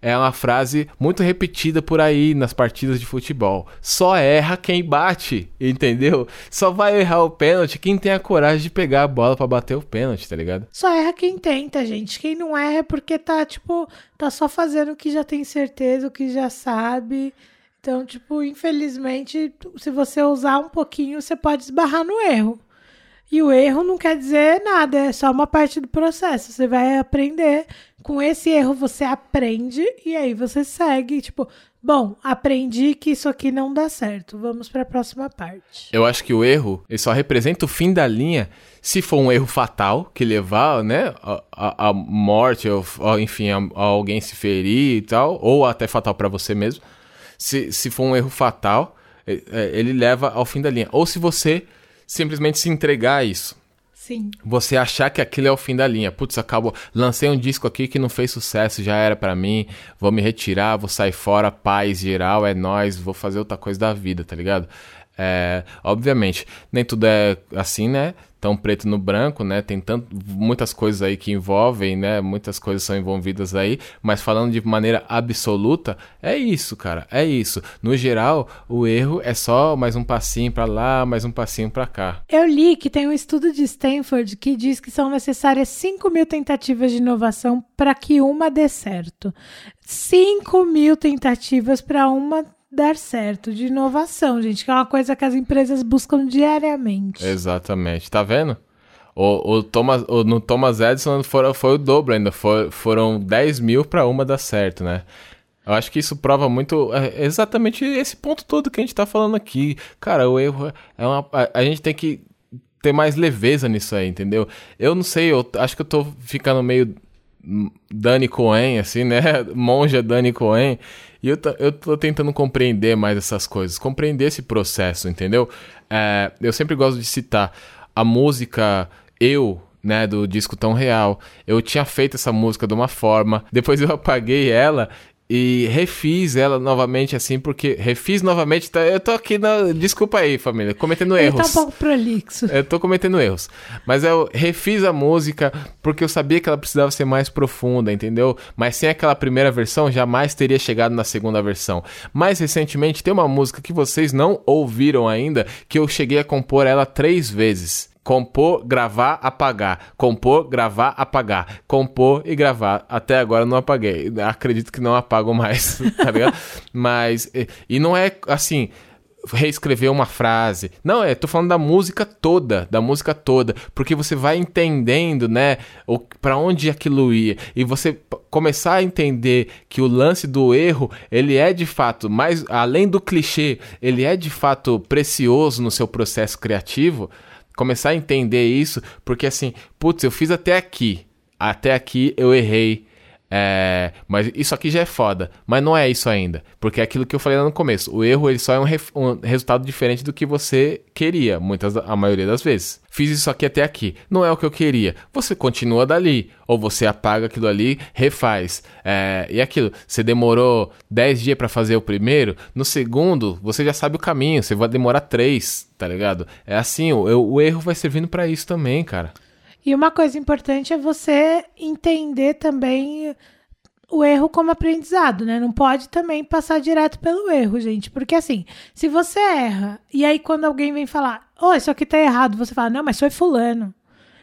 É uma frase muito repetida por aí nas partidas de futebol. Só erra quem bate, entendeu? Só vai errar o pênalti quem tem a coragem de pegar a bola pra bater o pênalti, tá ligado? Só erra quem tenta, gente. Quem não erra é porque tá, tipo, tá só fazendo o que já tem certeza, o que já sabe. Então, tipo, infelizmente, se você usar um pouquinho, você pode esbarrar no erro. E o erro não quer dizer nada, é só uma parte do processo. Você vai aprender. Com esse erro você aprende e aí você segue, tipo, bom, aprendi que isso aqui não dá certo. Vamos para a próxima parte. Eu acho que o erro ele só representa o fim da linha se for um erro fatal que levar, né, a morte, ou, enfim, a, a alguém se ferir e tal, ou até fatal pra você mesmo. Se, se for um erro fatal, é, é, ele leva ao fim da linha. Ou se você simplesmente se entregar a isso. Sim. Você achar que aquilo é o fim da linha. Putz, acabou. Lancei um disco aqui que não fez sucesso, já era pra mim. Vou me retirar, vou sair fora, paz geral, é nós, vou fazer outra coisa da vida, tá ligado? É, obviamente, nem tudo é assim, né? Tão preto no branco, né? Tem tanto, muitas coisas aí que envolvem, né? Muitas coisas são envolvidas aí, mas falando de maneira absoluta, é isso, cara, é isso. No geral, o erro é só mais um passinho pra lá, mais um passinho pra cá. Eu li que tem um estudo de Stanford que diz que são necessárias 5 mil tentativas de inovação para que uma dê certo. 5 mil tentativas para uma dar certo de inovação, gente, que é uma coisa que as empresas buscam diariamente. Exatamente, tá vendo? O, o Thomas, o- no Thomas Edison foram, foi o dobro ainda, for- foram 10 mil pra uma dar certo, né? Eu acho que isso prova muito é, exatamente esse ponto todo que a gente tá falando aqui. Cara, o erro é uma. A, a gente tem que ter mais leveza nisso aí, entendeu? Eu não sei, eu acho que eu tô ficando meio Dani Cohen, assim, né? Monja Dani Cohen. E eu, eu tô tentando compreender mais essas coisas, compreender esse processo, entendeu? É, eu sempre gosto de citar a música Eu, né, do disco Tão Real. Eu tinha feito essa música de uma forma, depois eu apaguei ela e refiz ela novamente, assim, porque. Refiz novamente, tá? Eu tô aqui na. Desculpa aí, família, cometendo Ele erros. tá um pouco prolixo. Eu tô cometendo erros. Mas eu refiz a música porque eu sabia que ela precisava ser mais profunda, entendeu? Mas sem aquela primeira versão, jamais teria chegado na segunda versão. Mais recentemente, tem uma música que vocês não ouviram ainda, que eu cheguei a compor ela três vezes. Compor, gravar, apagar. Compor, gravar, apagar. Compor e gravar. Até agora não apaguei. Acredito que não apago mais, tá ligado? Mas. e- não é assim reescrever uma frase. Não, é, tô falando da música toda, da música toda, porque você vai entendendo, né, o para onde aquilo ia e você começar a entender que o lance do erro, ele é de fato, mais além do clichê, ele é de fato precioso no seu processo criativo. Começar a entender isso, porque assim, putz, eu fiz até aqui. Até aqui eu errei. É, mas isso aqui já é foda. Mas não é isso ainda. Porque é aquilo que eu falei lá no começo. O erro ele só é um, ref- um resultado diferente do que você queria, muitas, a maioria das vezes. Fiz isso aqui até aqui. Não é o que eu queria. Você continua dali. Ou você apaga aquilo ali, refaz. É, e aquilo, você demorou 10 dias pra fazer o primeiro, no segundo você já sabe o caminho. Você vai demorar 3, tá ligado? É assim, o, o erro vai servindo pra isso também, cara. E uma coisa importante é você entender também o erro como aprendizado, né? Não pode também passar direto pelo erro, gente. Porque assim, se você erra e aí quando alguém vem falar, oh, isso aqui tá errado, você fala, não, mas foi fulano.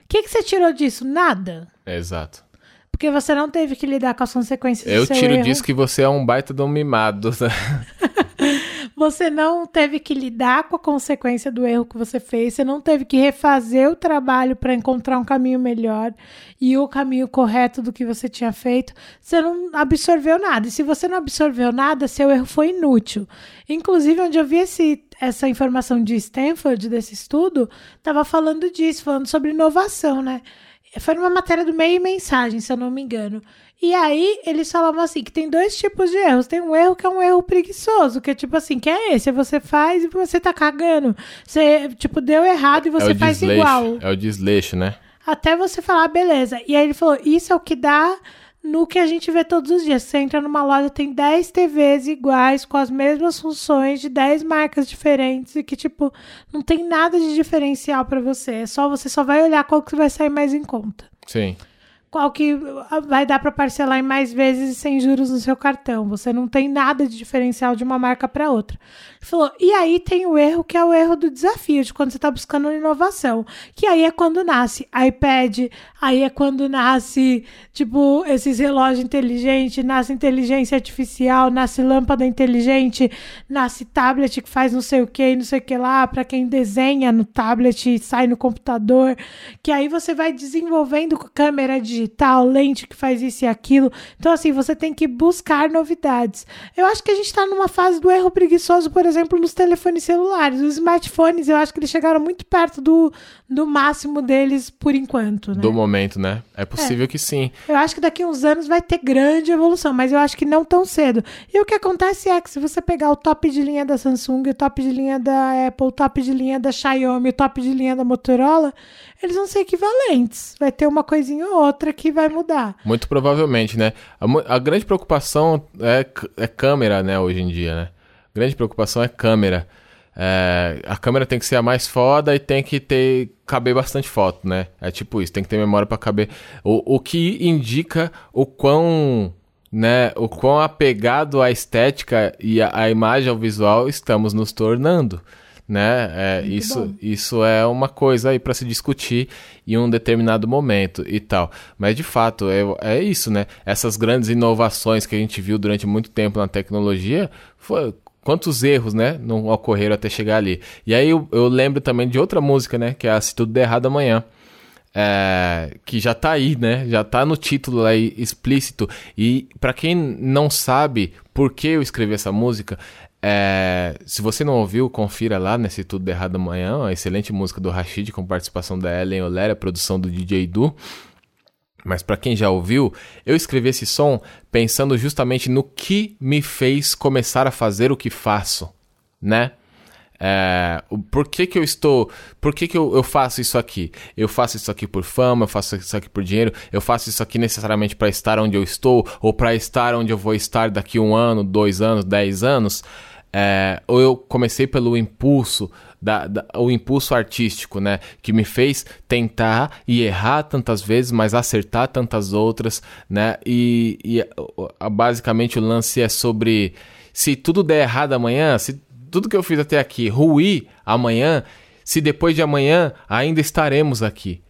O que, que você tirou disso? Nada. É, exato. Porque você não teve que lidar com as consequências Eu do seu tiro erro. disso que você é um baita de um mimado. né? Você não teve que lidar com a consequência do erro que você fez, você não teve que refazer o trabalho para encontrar um caminho melhor e o caminho correto do que você tinha feito. Você não absorveu nada. E se você não absorveu nada, seu erro foi inútil. Inclusive, onde eu vi esse, essa informação de Stanford, desse estudo, estava falando disso, falando sobre inovação, né? Foi numa matéria do meio mensagem, se eu não me engano. E aí eles falavam assim que tem dois tipos de erros. Tem um erro que é um erro preguiçoso, que é tipo assim, que é esse, você faz e você tá cagando. Você, tipo, deu errado e você é faz desleixo, igual. É o desleixo, né? Até você falar, "Ah, beleza. E aí ele falou, isso é o que dá no que a gente vê todos os dias. Você entra numa loja, tem 10 TVs iguais, com as mesmas funções, de 10 marcas diferentes, e que, tipo, não tem nada de diferencial pra você. É só, você só vai olhar qual que vai sair mais em conta Sim. Qual que vai dar para parcelar em mais vezes sem juros no seu cartão. Você não tem nada de diferencial de uma marca para outra. Falou, e aí tem o erro que é o erro do desafio, de quando você está buscando inovação. Que aí é quando nasce iPad, aí é quando nasce, tipo, esses relógios inteligentes, nasce inteligência artificial, nasce lâmpada inteligente, nasce tablet que faz não sei o que, não sei o que lá, para quem desenha no tablet e sai no computador, que aí você vai desenvolvendo câmera digital, lente que faz isso e aquilo. Então, assim, você tem que buscar novidades. Eu acho que a gente tá numa fase do erro preguiçoso, por exemplo, nos telefones celulares. Os smartphones, eu acho que eles chegaram muito perto do, do máximo deles por enquanto, né? Do momento, né? É possível que sim. Eu acho que daqui a uns anos vai ter grande evolução, mas eu acho que não tão cedo. E o que acontece é que se você pegar o top de linha da Samsung, o top de linha da Apple, o top de linha da Xiaomi, o top de linha da Motorola, eles vão ser equivalentes. Vai ter uma coisinha ou outra que vai mudar. Muito provavelmente, né? A, a grande preocupação é, é câmera, né, hoje em dia, né? Grande preocupação é câmera. É, a câmera tem que ser a mais foda e tem que ter caber bastante foto, né? É tipo isso, tem que ter memória pra caber. O, o que indica o quão, né, o quão apegado à estética e à, à imagem ao visual estamos nos tornando, né? É, isso, bom. isso é uma coisa aí para se discutir em um determinado momento e tal. Mas de fato, é, é isso, né? Essas grandes inovações que a gente viu durante muito tempo na tecnologia, foi quantos erros, né, não ocorreram até chegar ali. E aí eu, eu lembro também de outra música, né, que é a Se Tudo Der Errado Amanhã. É, que já tá aí, né? Já tá no título aí explícito. E pra quem não sabe por que eu escrevi essa música, é, se você não ouviu, confira lá nesse Tudo de Errado Amanhã, uma excelente música do Rashid com participação da Ellen Oléria, produção do DJ Du. Mas pra quem já ouviu, eu escrevi esse som pensando justamente no que me fez começar a fazer o que faço, né? É, por que, que eu estou. Por que, que eu, eu faço isso aqui? Eu faço isso aqui por fama, eu faço isso aqui por dinheiro, eu faço isso aqui necessariamente para estar onde eu estou, ou para estar onde eu vou estar daqui um ano, dois anos, dez anos. É, ou eu comecei pelo impulso, da, da- o impulso artístico, né? Que me fez tentar e errar tantas vezes, mas acertar tantas outras, né? E, e a- basicamente o lance é sobre se tudo der errado amanhã, se tudo que eu fiz até aqui ruir amanhã, se depois de amanhã ainda estaremos aqui.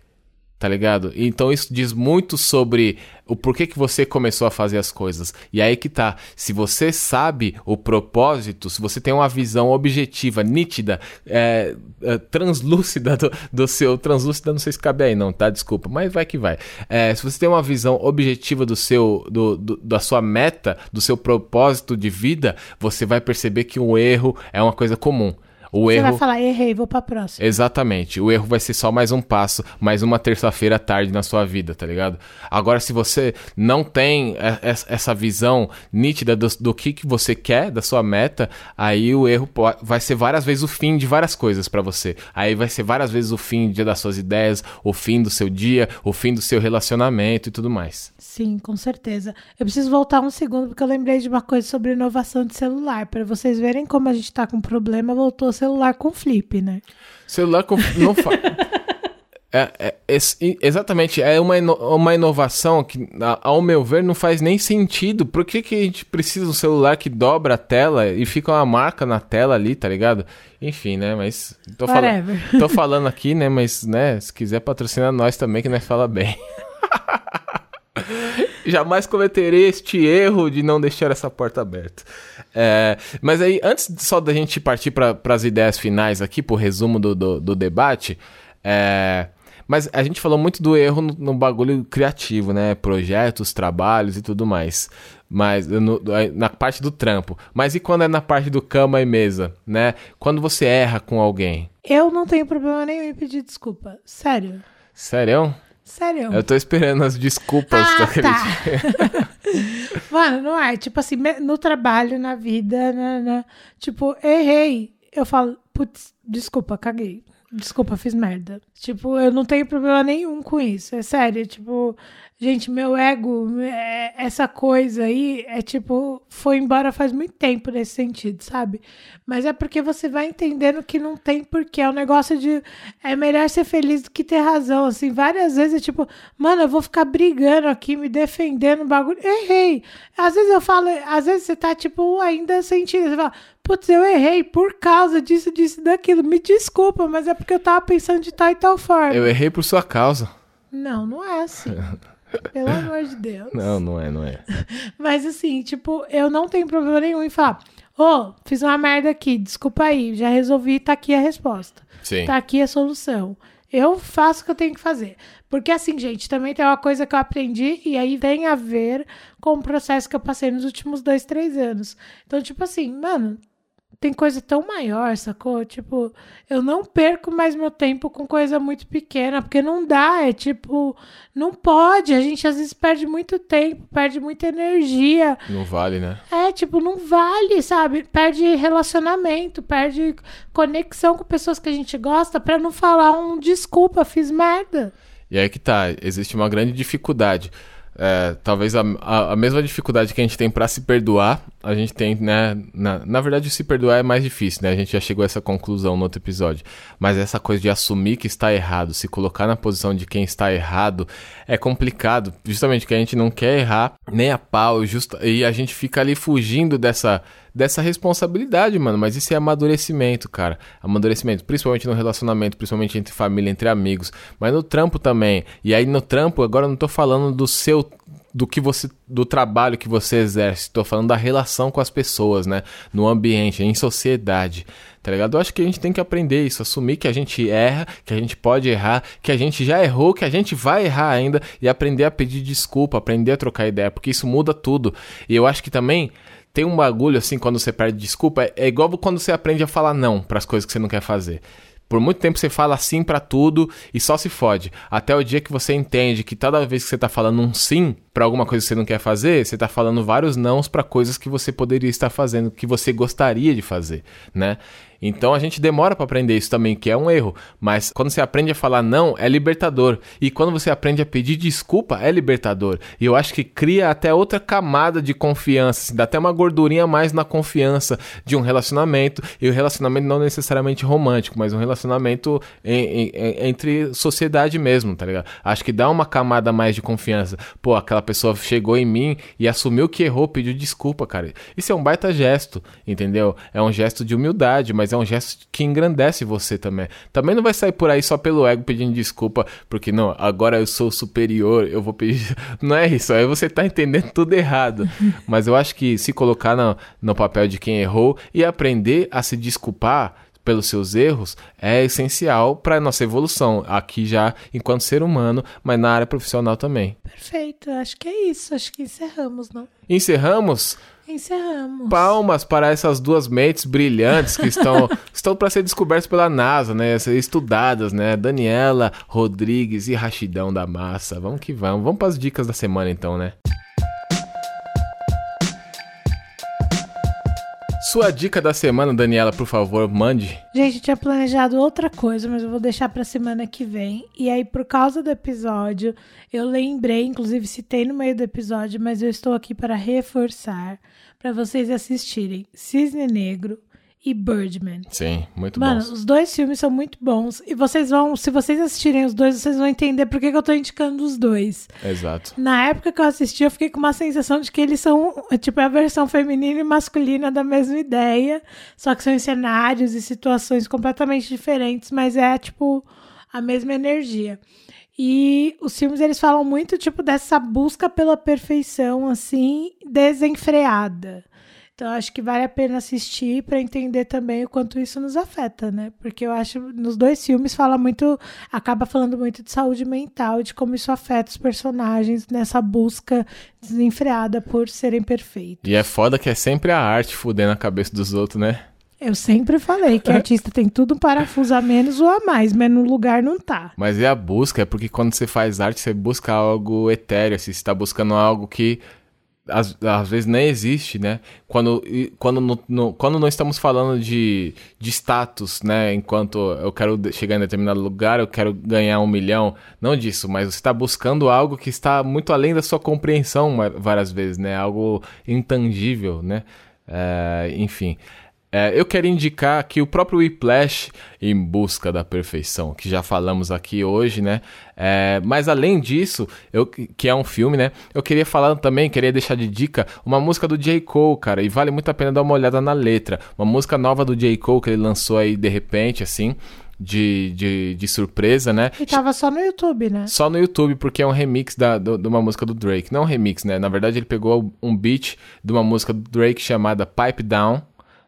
Tá ligado? Então isso diz muito sobre o porquê que você começou a fazer as coisas. E aí que tá. Se você sabe o propósito, se você tem uma visão objetiva, nítida, é, é, translúcida do, do seu. Translúcida, não sei se cabe aí, não, tá? Desculpa, mas vai que vai. É, se você tem uma visão objetiva do seu. Do, do- da sua meta, do seu propósito de vida, você vai perceber que o erro é uma coisa comum. O Você erro. vai falar, errei, vou pra próxima. Exatamente. O erro vai ser só mais um passo, mais uma terça-feira à tarde na sua vida, tá ligado? Agora, se você não tem es- essa visão nítida do, do que, que você quer, da sua meta, aí o erro vai ser várias vezes o fim de várias coisas pra você. Aí vai ser várias vezes o fim das suas ideias, o fim do seu dia, o fim do seu relacionamento e tudo mais. Sim, com certeza. Eu preciso voltar um segundo porque eu lembrei de uma coisa sobre inovação de celular. Para vocês verem como a gente tá com problema, voltou celular com flip, né? Celular com- não. É, é, i- exatamente, é uma, ino- uma inovação que, a- ao meu ver, não faz nem sentido. Por que, que a gente precisa de um celular que dobra a tela e fica uma marca na tela ali, tá ligado? Enfim, né? Mas. Tô, Whatever. tô falando aqui, né? Mas, né? Se quiser patrocinar nós também, que nós fala bem. Jamais cometerei este erro de não deixar essa porta aberta. É, mas aí, antes só da gente partir para as ideias finais aqui, pro resumo do, do, do debate, é, mas a gente falou muito do erro no, no, bagulho criativo, né? Projetos, trabalhos e tudo mais. Mas no, na parte do trampo. Mas e quando é na parte do cama e mesa, né? Quando você erra com alguém? Eu não tenho problema nenhum em pedir desculpa. Sério. Sério? Sério. Eu tô esperando as desculpas. Ah, tá. Mano, não é. Tipo assim, no trabalho, na vida, na, na, tipo, errei. Eu falo, putz, desculpa, caguei. Desculpa, fiz merda. Tipo, eu não tenho problema nenhum com isso. É sério. Tipo, gente, meu ego, é, essa coisa aí, é tipo, foi embora faz muito tempo nesse sentido, sabe? Mas é porque você vai entendendo que não tem porquê. É um negócio de. É melhor ser feliz do que ter razão. Assim, várias vezes é tipo, mano, eu vou ficar brigando aqui, me defendendo, bagulho. Errei. Às vezes eu falo, às vezes você tá, tipo, ainda sentindo. Você fala, putz, eu errei por causa disso, disso, daquilo. Me desculpa, mas é porque eu tava pensando de tal e tal forma. Eu errei por sua causa. Não, não é assim. Pelo amor de Deus. Não, não é, não é. Mas assim, tipo, eu não tenho problema nenhum em falar, ô, oh, fiz uma merda aqui, desculpa aí, já resolvi, tá aqui a resposta. Sim. Tá aqui a solução. Eu faço o que eu tenho que fazer. Porque assim, gente, também tem uma coisa que eu aprendi e aí vem a ver com o processo que eu passei nos últimos dois, três anos. Então, tipo assim, mano, tem coisa tão maior, sacou? Tipo, eu não perco mais meu tempo com coisa muito pequena, porque não dá, é tipo, não pode, a gente às vezes perde muito tempo, perde muita energia. Não vale, né? É, tipo, não vale, sabe? Perde relacionamento, perde conexão com pessoas que a gente gosta para não falar um desculpa, fiz merda. E aí que tá, existe uma grande dificuldade. É, talvez a, a, a, mesma dificuldade que a gente tem para se perdoar, a gente tem, né? Na, na verdade, se perdoar é mais difícil, né? A gente já chegou a essa conclusão no outro episódio. Mas essa coisa de assumir que está errado, se colocar na posição de quem está errado, é complicado. Justamente que a gente não quer errar nem a pau, justa, e a gente fica ali fugindo dessa dessa responsabilidade, mano. Mas isso é amadurecimento, cara. Amadurecimento, principalmente no relacionamento, principalmente entre família, entre amigos, mas no trampo também. E aí no trampo, agora eu não tô falando do seu do que você do trabalho que você exerce, estou falando da relação com as pessoas, né, no ambiente, em sociedade, tá ligado? Eu acho que a gente tem que aprender isso, assumir que a gente erra, que a gente pode errar, que a gente já errou, que a gente vai errar ainda e aprender a pedir desculpa, aprender a trocar ideia, porque isso muda tudo. E eu acho que também tem um bagulho assim quando você perde desculpa, é, é igual quando você aprende a falar não para as coisas que você não quer fazer. Por muito tempo você fala sim para tudo e só se fode. Até o dia que você entende que toda vez que você tá falando um sim para alguma coisa que você não quer fazer, você tá falando vários nãos para coisas que você poderia estar fazendo, que você gostaria de fazer, né? Então a gente demora para aprender isso também, que é um erro. Mas quando você aprende a falar não, é libertador. E quando você aprende a pedir desculpa, é libertador. E eu acho que cria até outra camada de confiança, assim, dá até uma gordurinha a mais na confiança de um relacionamento. E o relacionamento não necessariamente romântico, mas um relacionamento em, em, entre sociedade mesmo, tá ligado? Acho que dá uma camada a mais de confiança. Pô, aquela pessoa chegou em mim e assumiu que errou, pediu desculpa, cara. Isso é um baita gesto, entendeu? É um gesto de humildade, mas mas é um gesto que engrandece você também. Também não vai sair por aí só pelo ego pedindo desculpa, porque não, agora eu sou superior, eu vou pedir. Não é isso, aí você tá entendendo tudo errado. mas eu acho que se colocar no, no papel de quem errou e aprender a se desculpar pelos seus erros é essencial para nossa evolução, aqui já enquanto ser humano, mas na área profissional também. Perfeito, acho que é isso, acho que encerramos, não? Encerramos? Encerramos. Palmas para essas duas mentes brilhantes que estão, estão para ser descobertas pela NASA, né? Estudadas, né? Daniela Rodrigues e Rachidão da Massa. Vamos que vamos. Vamos para as dicas da semana então, né? Sua dica da semana, Daniela, por favor, mande. Gente, tinha planejado outra coisa, mas eu vou deixar pra semana que vem. E aí, por causa do episódio, eu lembrei, inclusive citei no meio do episódio, mas eu estou aqui para reforçar para vocês assistirem Cisne Negro, e Birdman. Sim, muito Mano, bons. os dois filmes são muito bons. E vocês vão, se vocês assistirem os dois, vocês vão entender por que, que eu tô indicando os dois. Exato. Na época que eu assisti, eu fiquei com uma sensação de que eles são, tipo, a versão feminina e masculina da mesma ideia. Só que são em cenários e situações completamente diferentes, mas é, tipo, a mesma energia. E os filmes eles falam muito tipo dessa busca pela perfeição assim, desenfreada. Então acho que vale a pena assistir para entender também o quanto isso nos afeta, né? Porque eu acho nos dois filmes fala muito, acaba falando muito de saúde mental, de como isso afeta os personagens nessa busca desenfreada por serem perfeitos. E é foda que é sempre a arte fudendo a cabeça dos outros, né? Eu sempre falei que artista tem tudo um parafuso a menos ou a mais, mas no lugar não tá. Mas é a busca, é porque quando você faz arte, você busca algo etéreo, assim, você tá buscando algo que às, às vezes nem existe, né? Quando, quando, no, no- quando não estamos falando de, de status, né? Enquanto eu quero chegar em determinado lugar, eu quero ganhar um milhão. Não disso, mas você está buscando algo que está muito além da sua compreensão várias vezes, né? Algo intangível, né? É, enfim. É, eu quero indicar que o próprio Whiplash em busca da perfeição, que já falamos aqui hoje, né? É, mas além disso, eu, que é um filme, né? Eu queria falar também, queria deixar de dica uma música do J. Cole, cara, e vale muito a pena dar uma olhada na letra. Uma música nova do J. Cole que ele lançou aí de repente, assim, de, de, de surpresa, né? E tava só no YouTube, né? Só no YouTube, porque é um remix da, do- de uma música do Drake. Não um remix, né? Na verdade, ele pegou um beat de uma música do Drake chamada Pipe Down,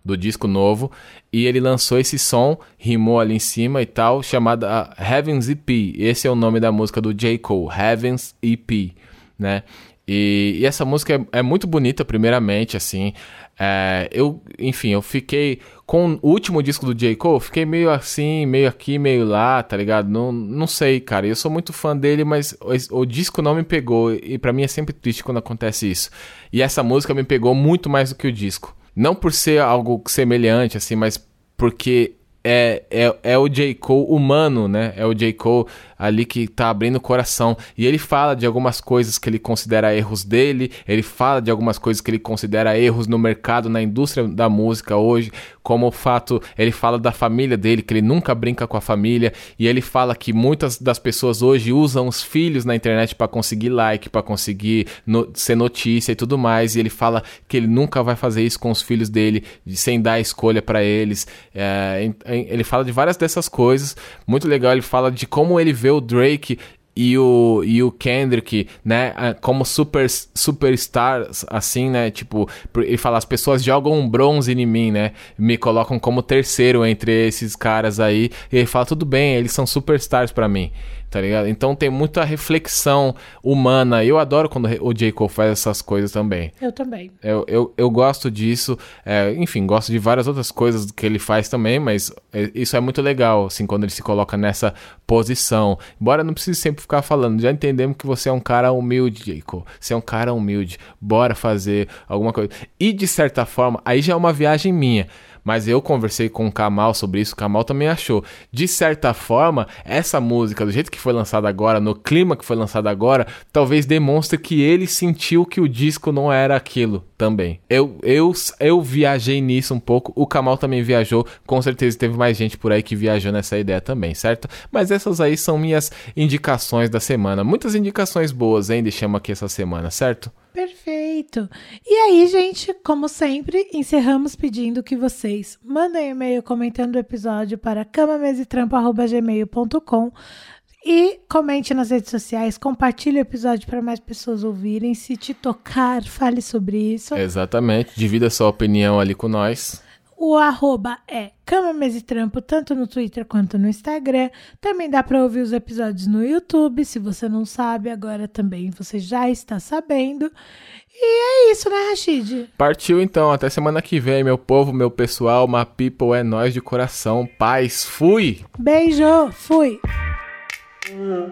do disco novo, e ele lançou esse som, rimou ali em cima e tal, chamada ah, Heaven's EP. Esse é o nome da música do J. Cole, Heaven's EP, né? E, e essa música é, é muito bonita, primeiramente, assim. É, eu, enfim, eu fiquei com o último disco do J. Cole, fiquei meio assim, meio aqui, meio lá, tá ligado? Não, não sei, cara. Eu sou muito fã dele, mas o, o disco não me pegou. E pra mim é sempre triste quando acontece isso. E essa música me pegou muito mais do que o disco. Não por ser algo semelhante, assim, mas porque é, é, é o J. Cole humano, né? É o J. Cole ali que tá abrindo o coração. E ele fala de algumas coisas que ele considera erros dele, ele fala de algumas coisas que ele considera erros no mercado, na indústria da música hoje, como o fato, ele fala da família dele, que ele nunca brinca com a família, e ele fala que muitas das pessoas hoje usam os filhos na internet para conseguir like, para conseguir no- ser notícia e tudo mais, e ele fala que ele nunca vai fazer isso com os filhos dele, de- sem dar escolha para eles. É, ele fala de várias dessas coisas, muito legal. Ele fala de como ele vê o Drake e o, e o Kendrick, né, como super, superstars, assim, né, tipo, ele fala, as pessoas jogam um bronze em mim, né, me colocam como terceiro entre esses caras aí, e ele fala, tudo bem, eles são superstars pra mim, tá ligado? Então tem muita reflexão humana, eu adoro quando o J. Cole faz essas coisas também. Eu também. Eu, eu, eu gosto disso, é, enfim, gosto de várias outras coisas que ele faz também, mas é, isso é muito legal, assim, quando ele se coloca nessa posição. Embora não precise sempre ficar falando, já entendemos que você é um cara humilde, Jacob. Você é um cara humilde, bora fazer alguma coisa. E de certa forma, aí já é uma viagem minha. Mas eu conversei com o Kamal sobre isso, o Kamal também achou. De certa forma, essa música, do jeito que foi lançada agora, no clima que foi lançado agora, talvez demonstre que ele sentiu que o disco não era aquilo também. Eu, eu, eu viajei nisso um pouco, o Kamal também viajou, com certeza teve mais gente por aí que viajou nessa ideia também, certo? Mas essas aí são minhas indicações da semana. Muitas indicações boas, hein? Deixamos aqui essa semana, certo? Perfeito. E aí, gente, como sempre, encerramos pedindo que vocês mandem e-mail comentando o episódio para camamesetrampo.gmail.com e comente nas redes sociais, compartilhe o episódio para mais pessoas ouvirem. Se te tocar, fale sobre isso. Exatamente. Divida sua opinião ali com nós. O arroba é Cama Mesa e Trampo, tanto no Twitter quanto no Instagram. Também dá para ouvir os episódios no YouTube. Se você não sabe, agora também você já está sabendo. E é isso, né, Rashid? Partiu então, até semana que vem, meu povo, meu pessoal, my people é nós de coração. Paz, fui! Beijo, fui! Hum.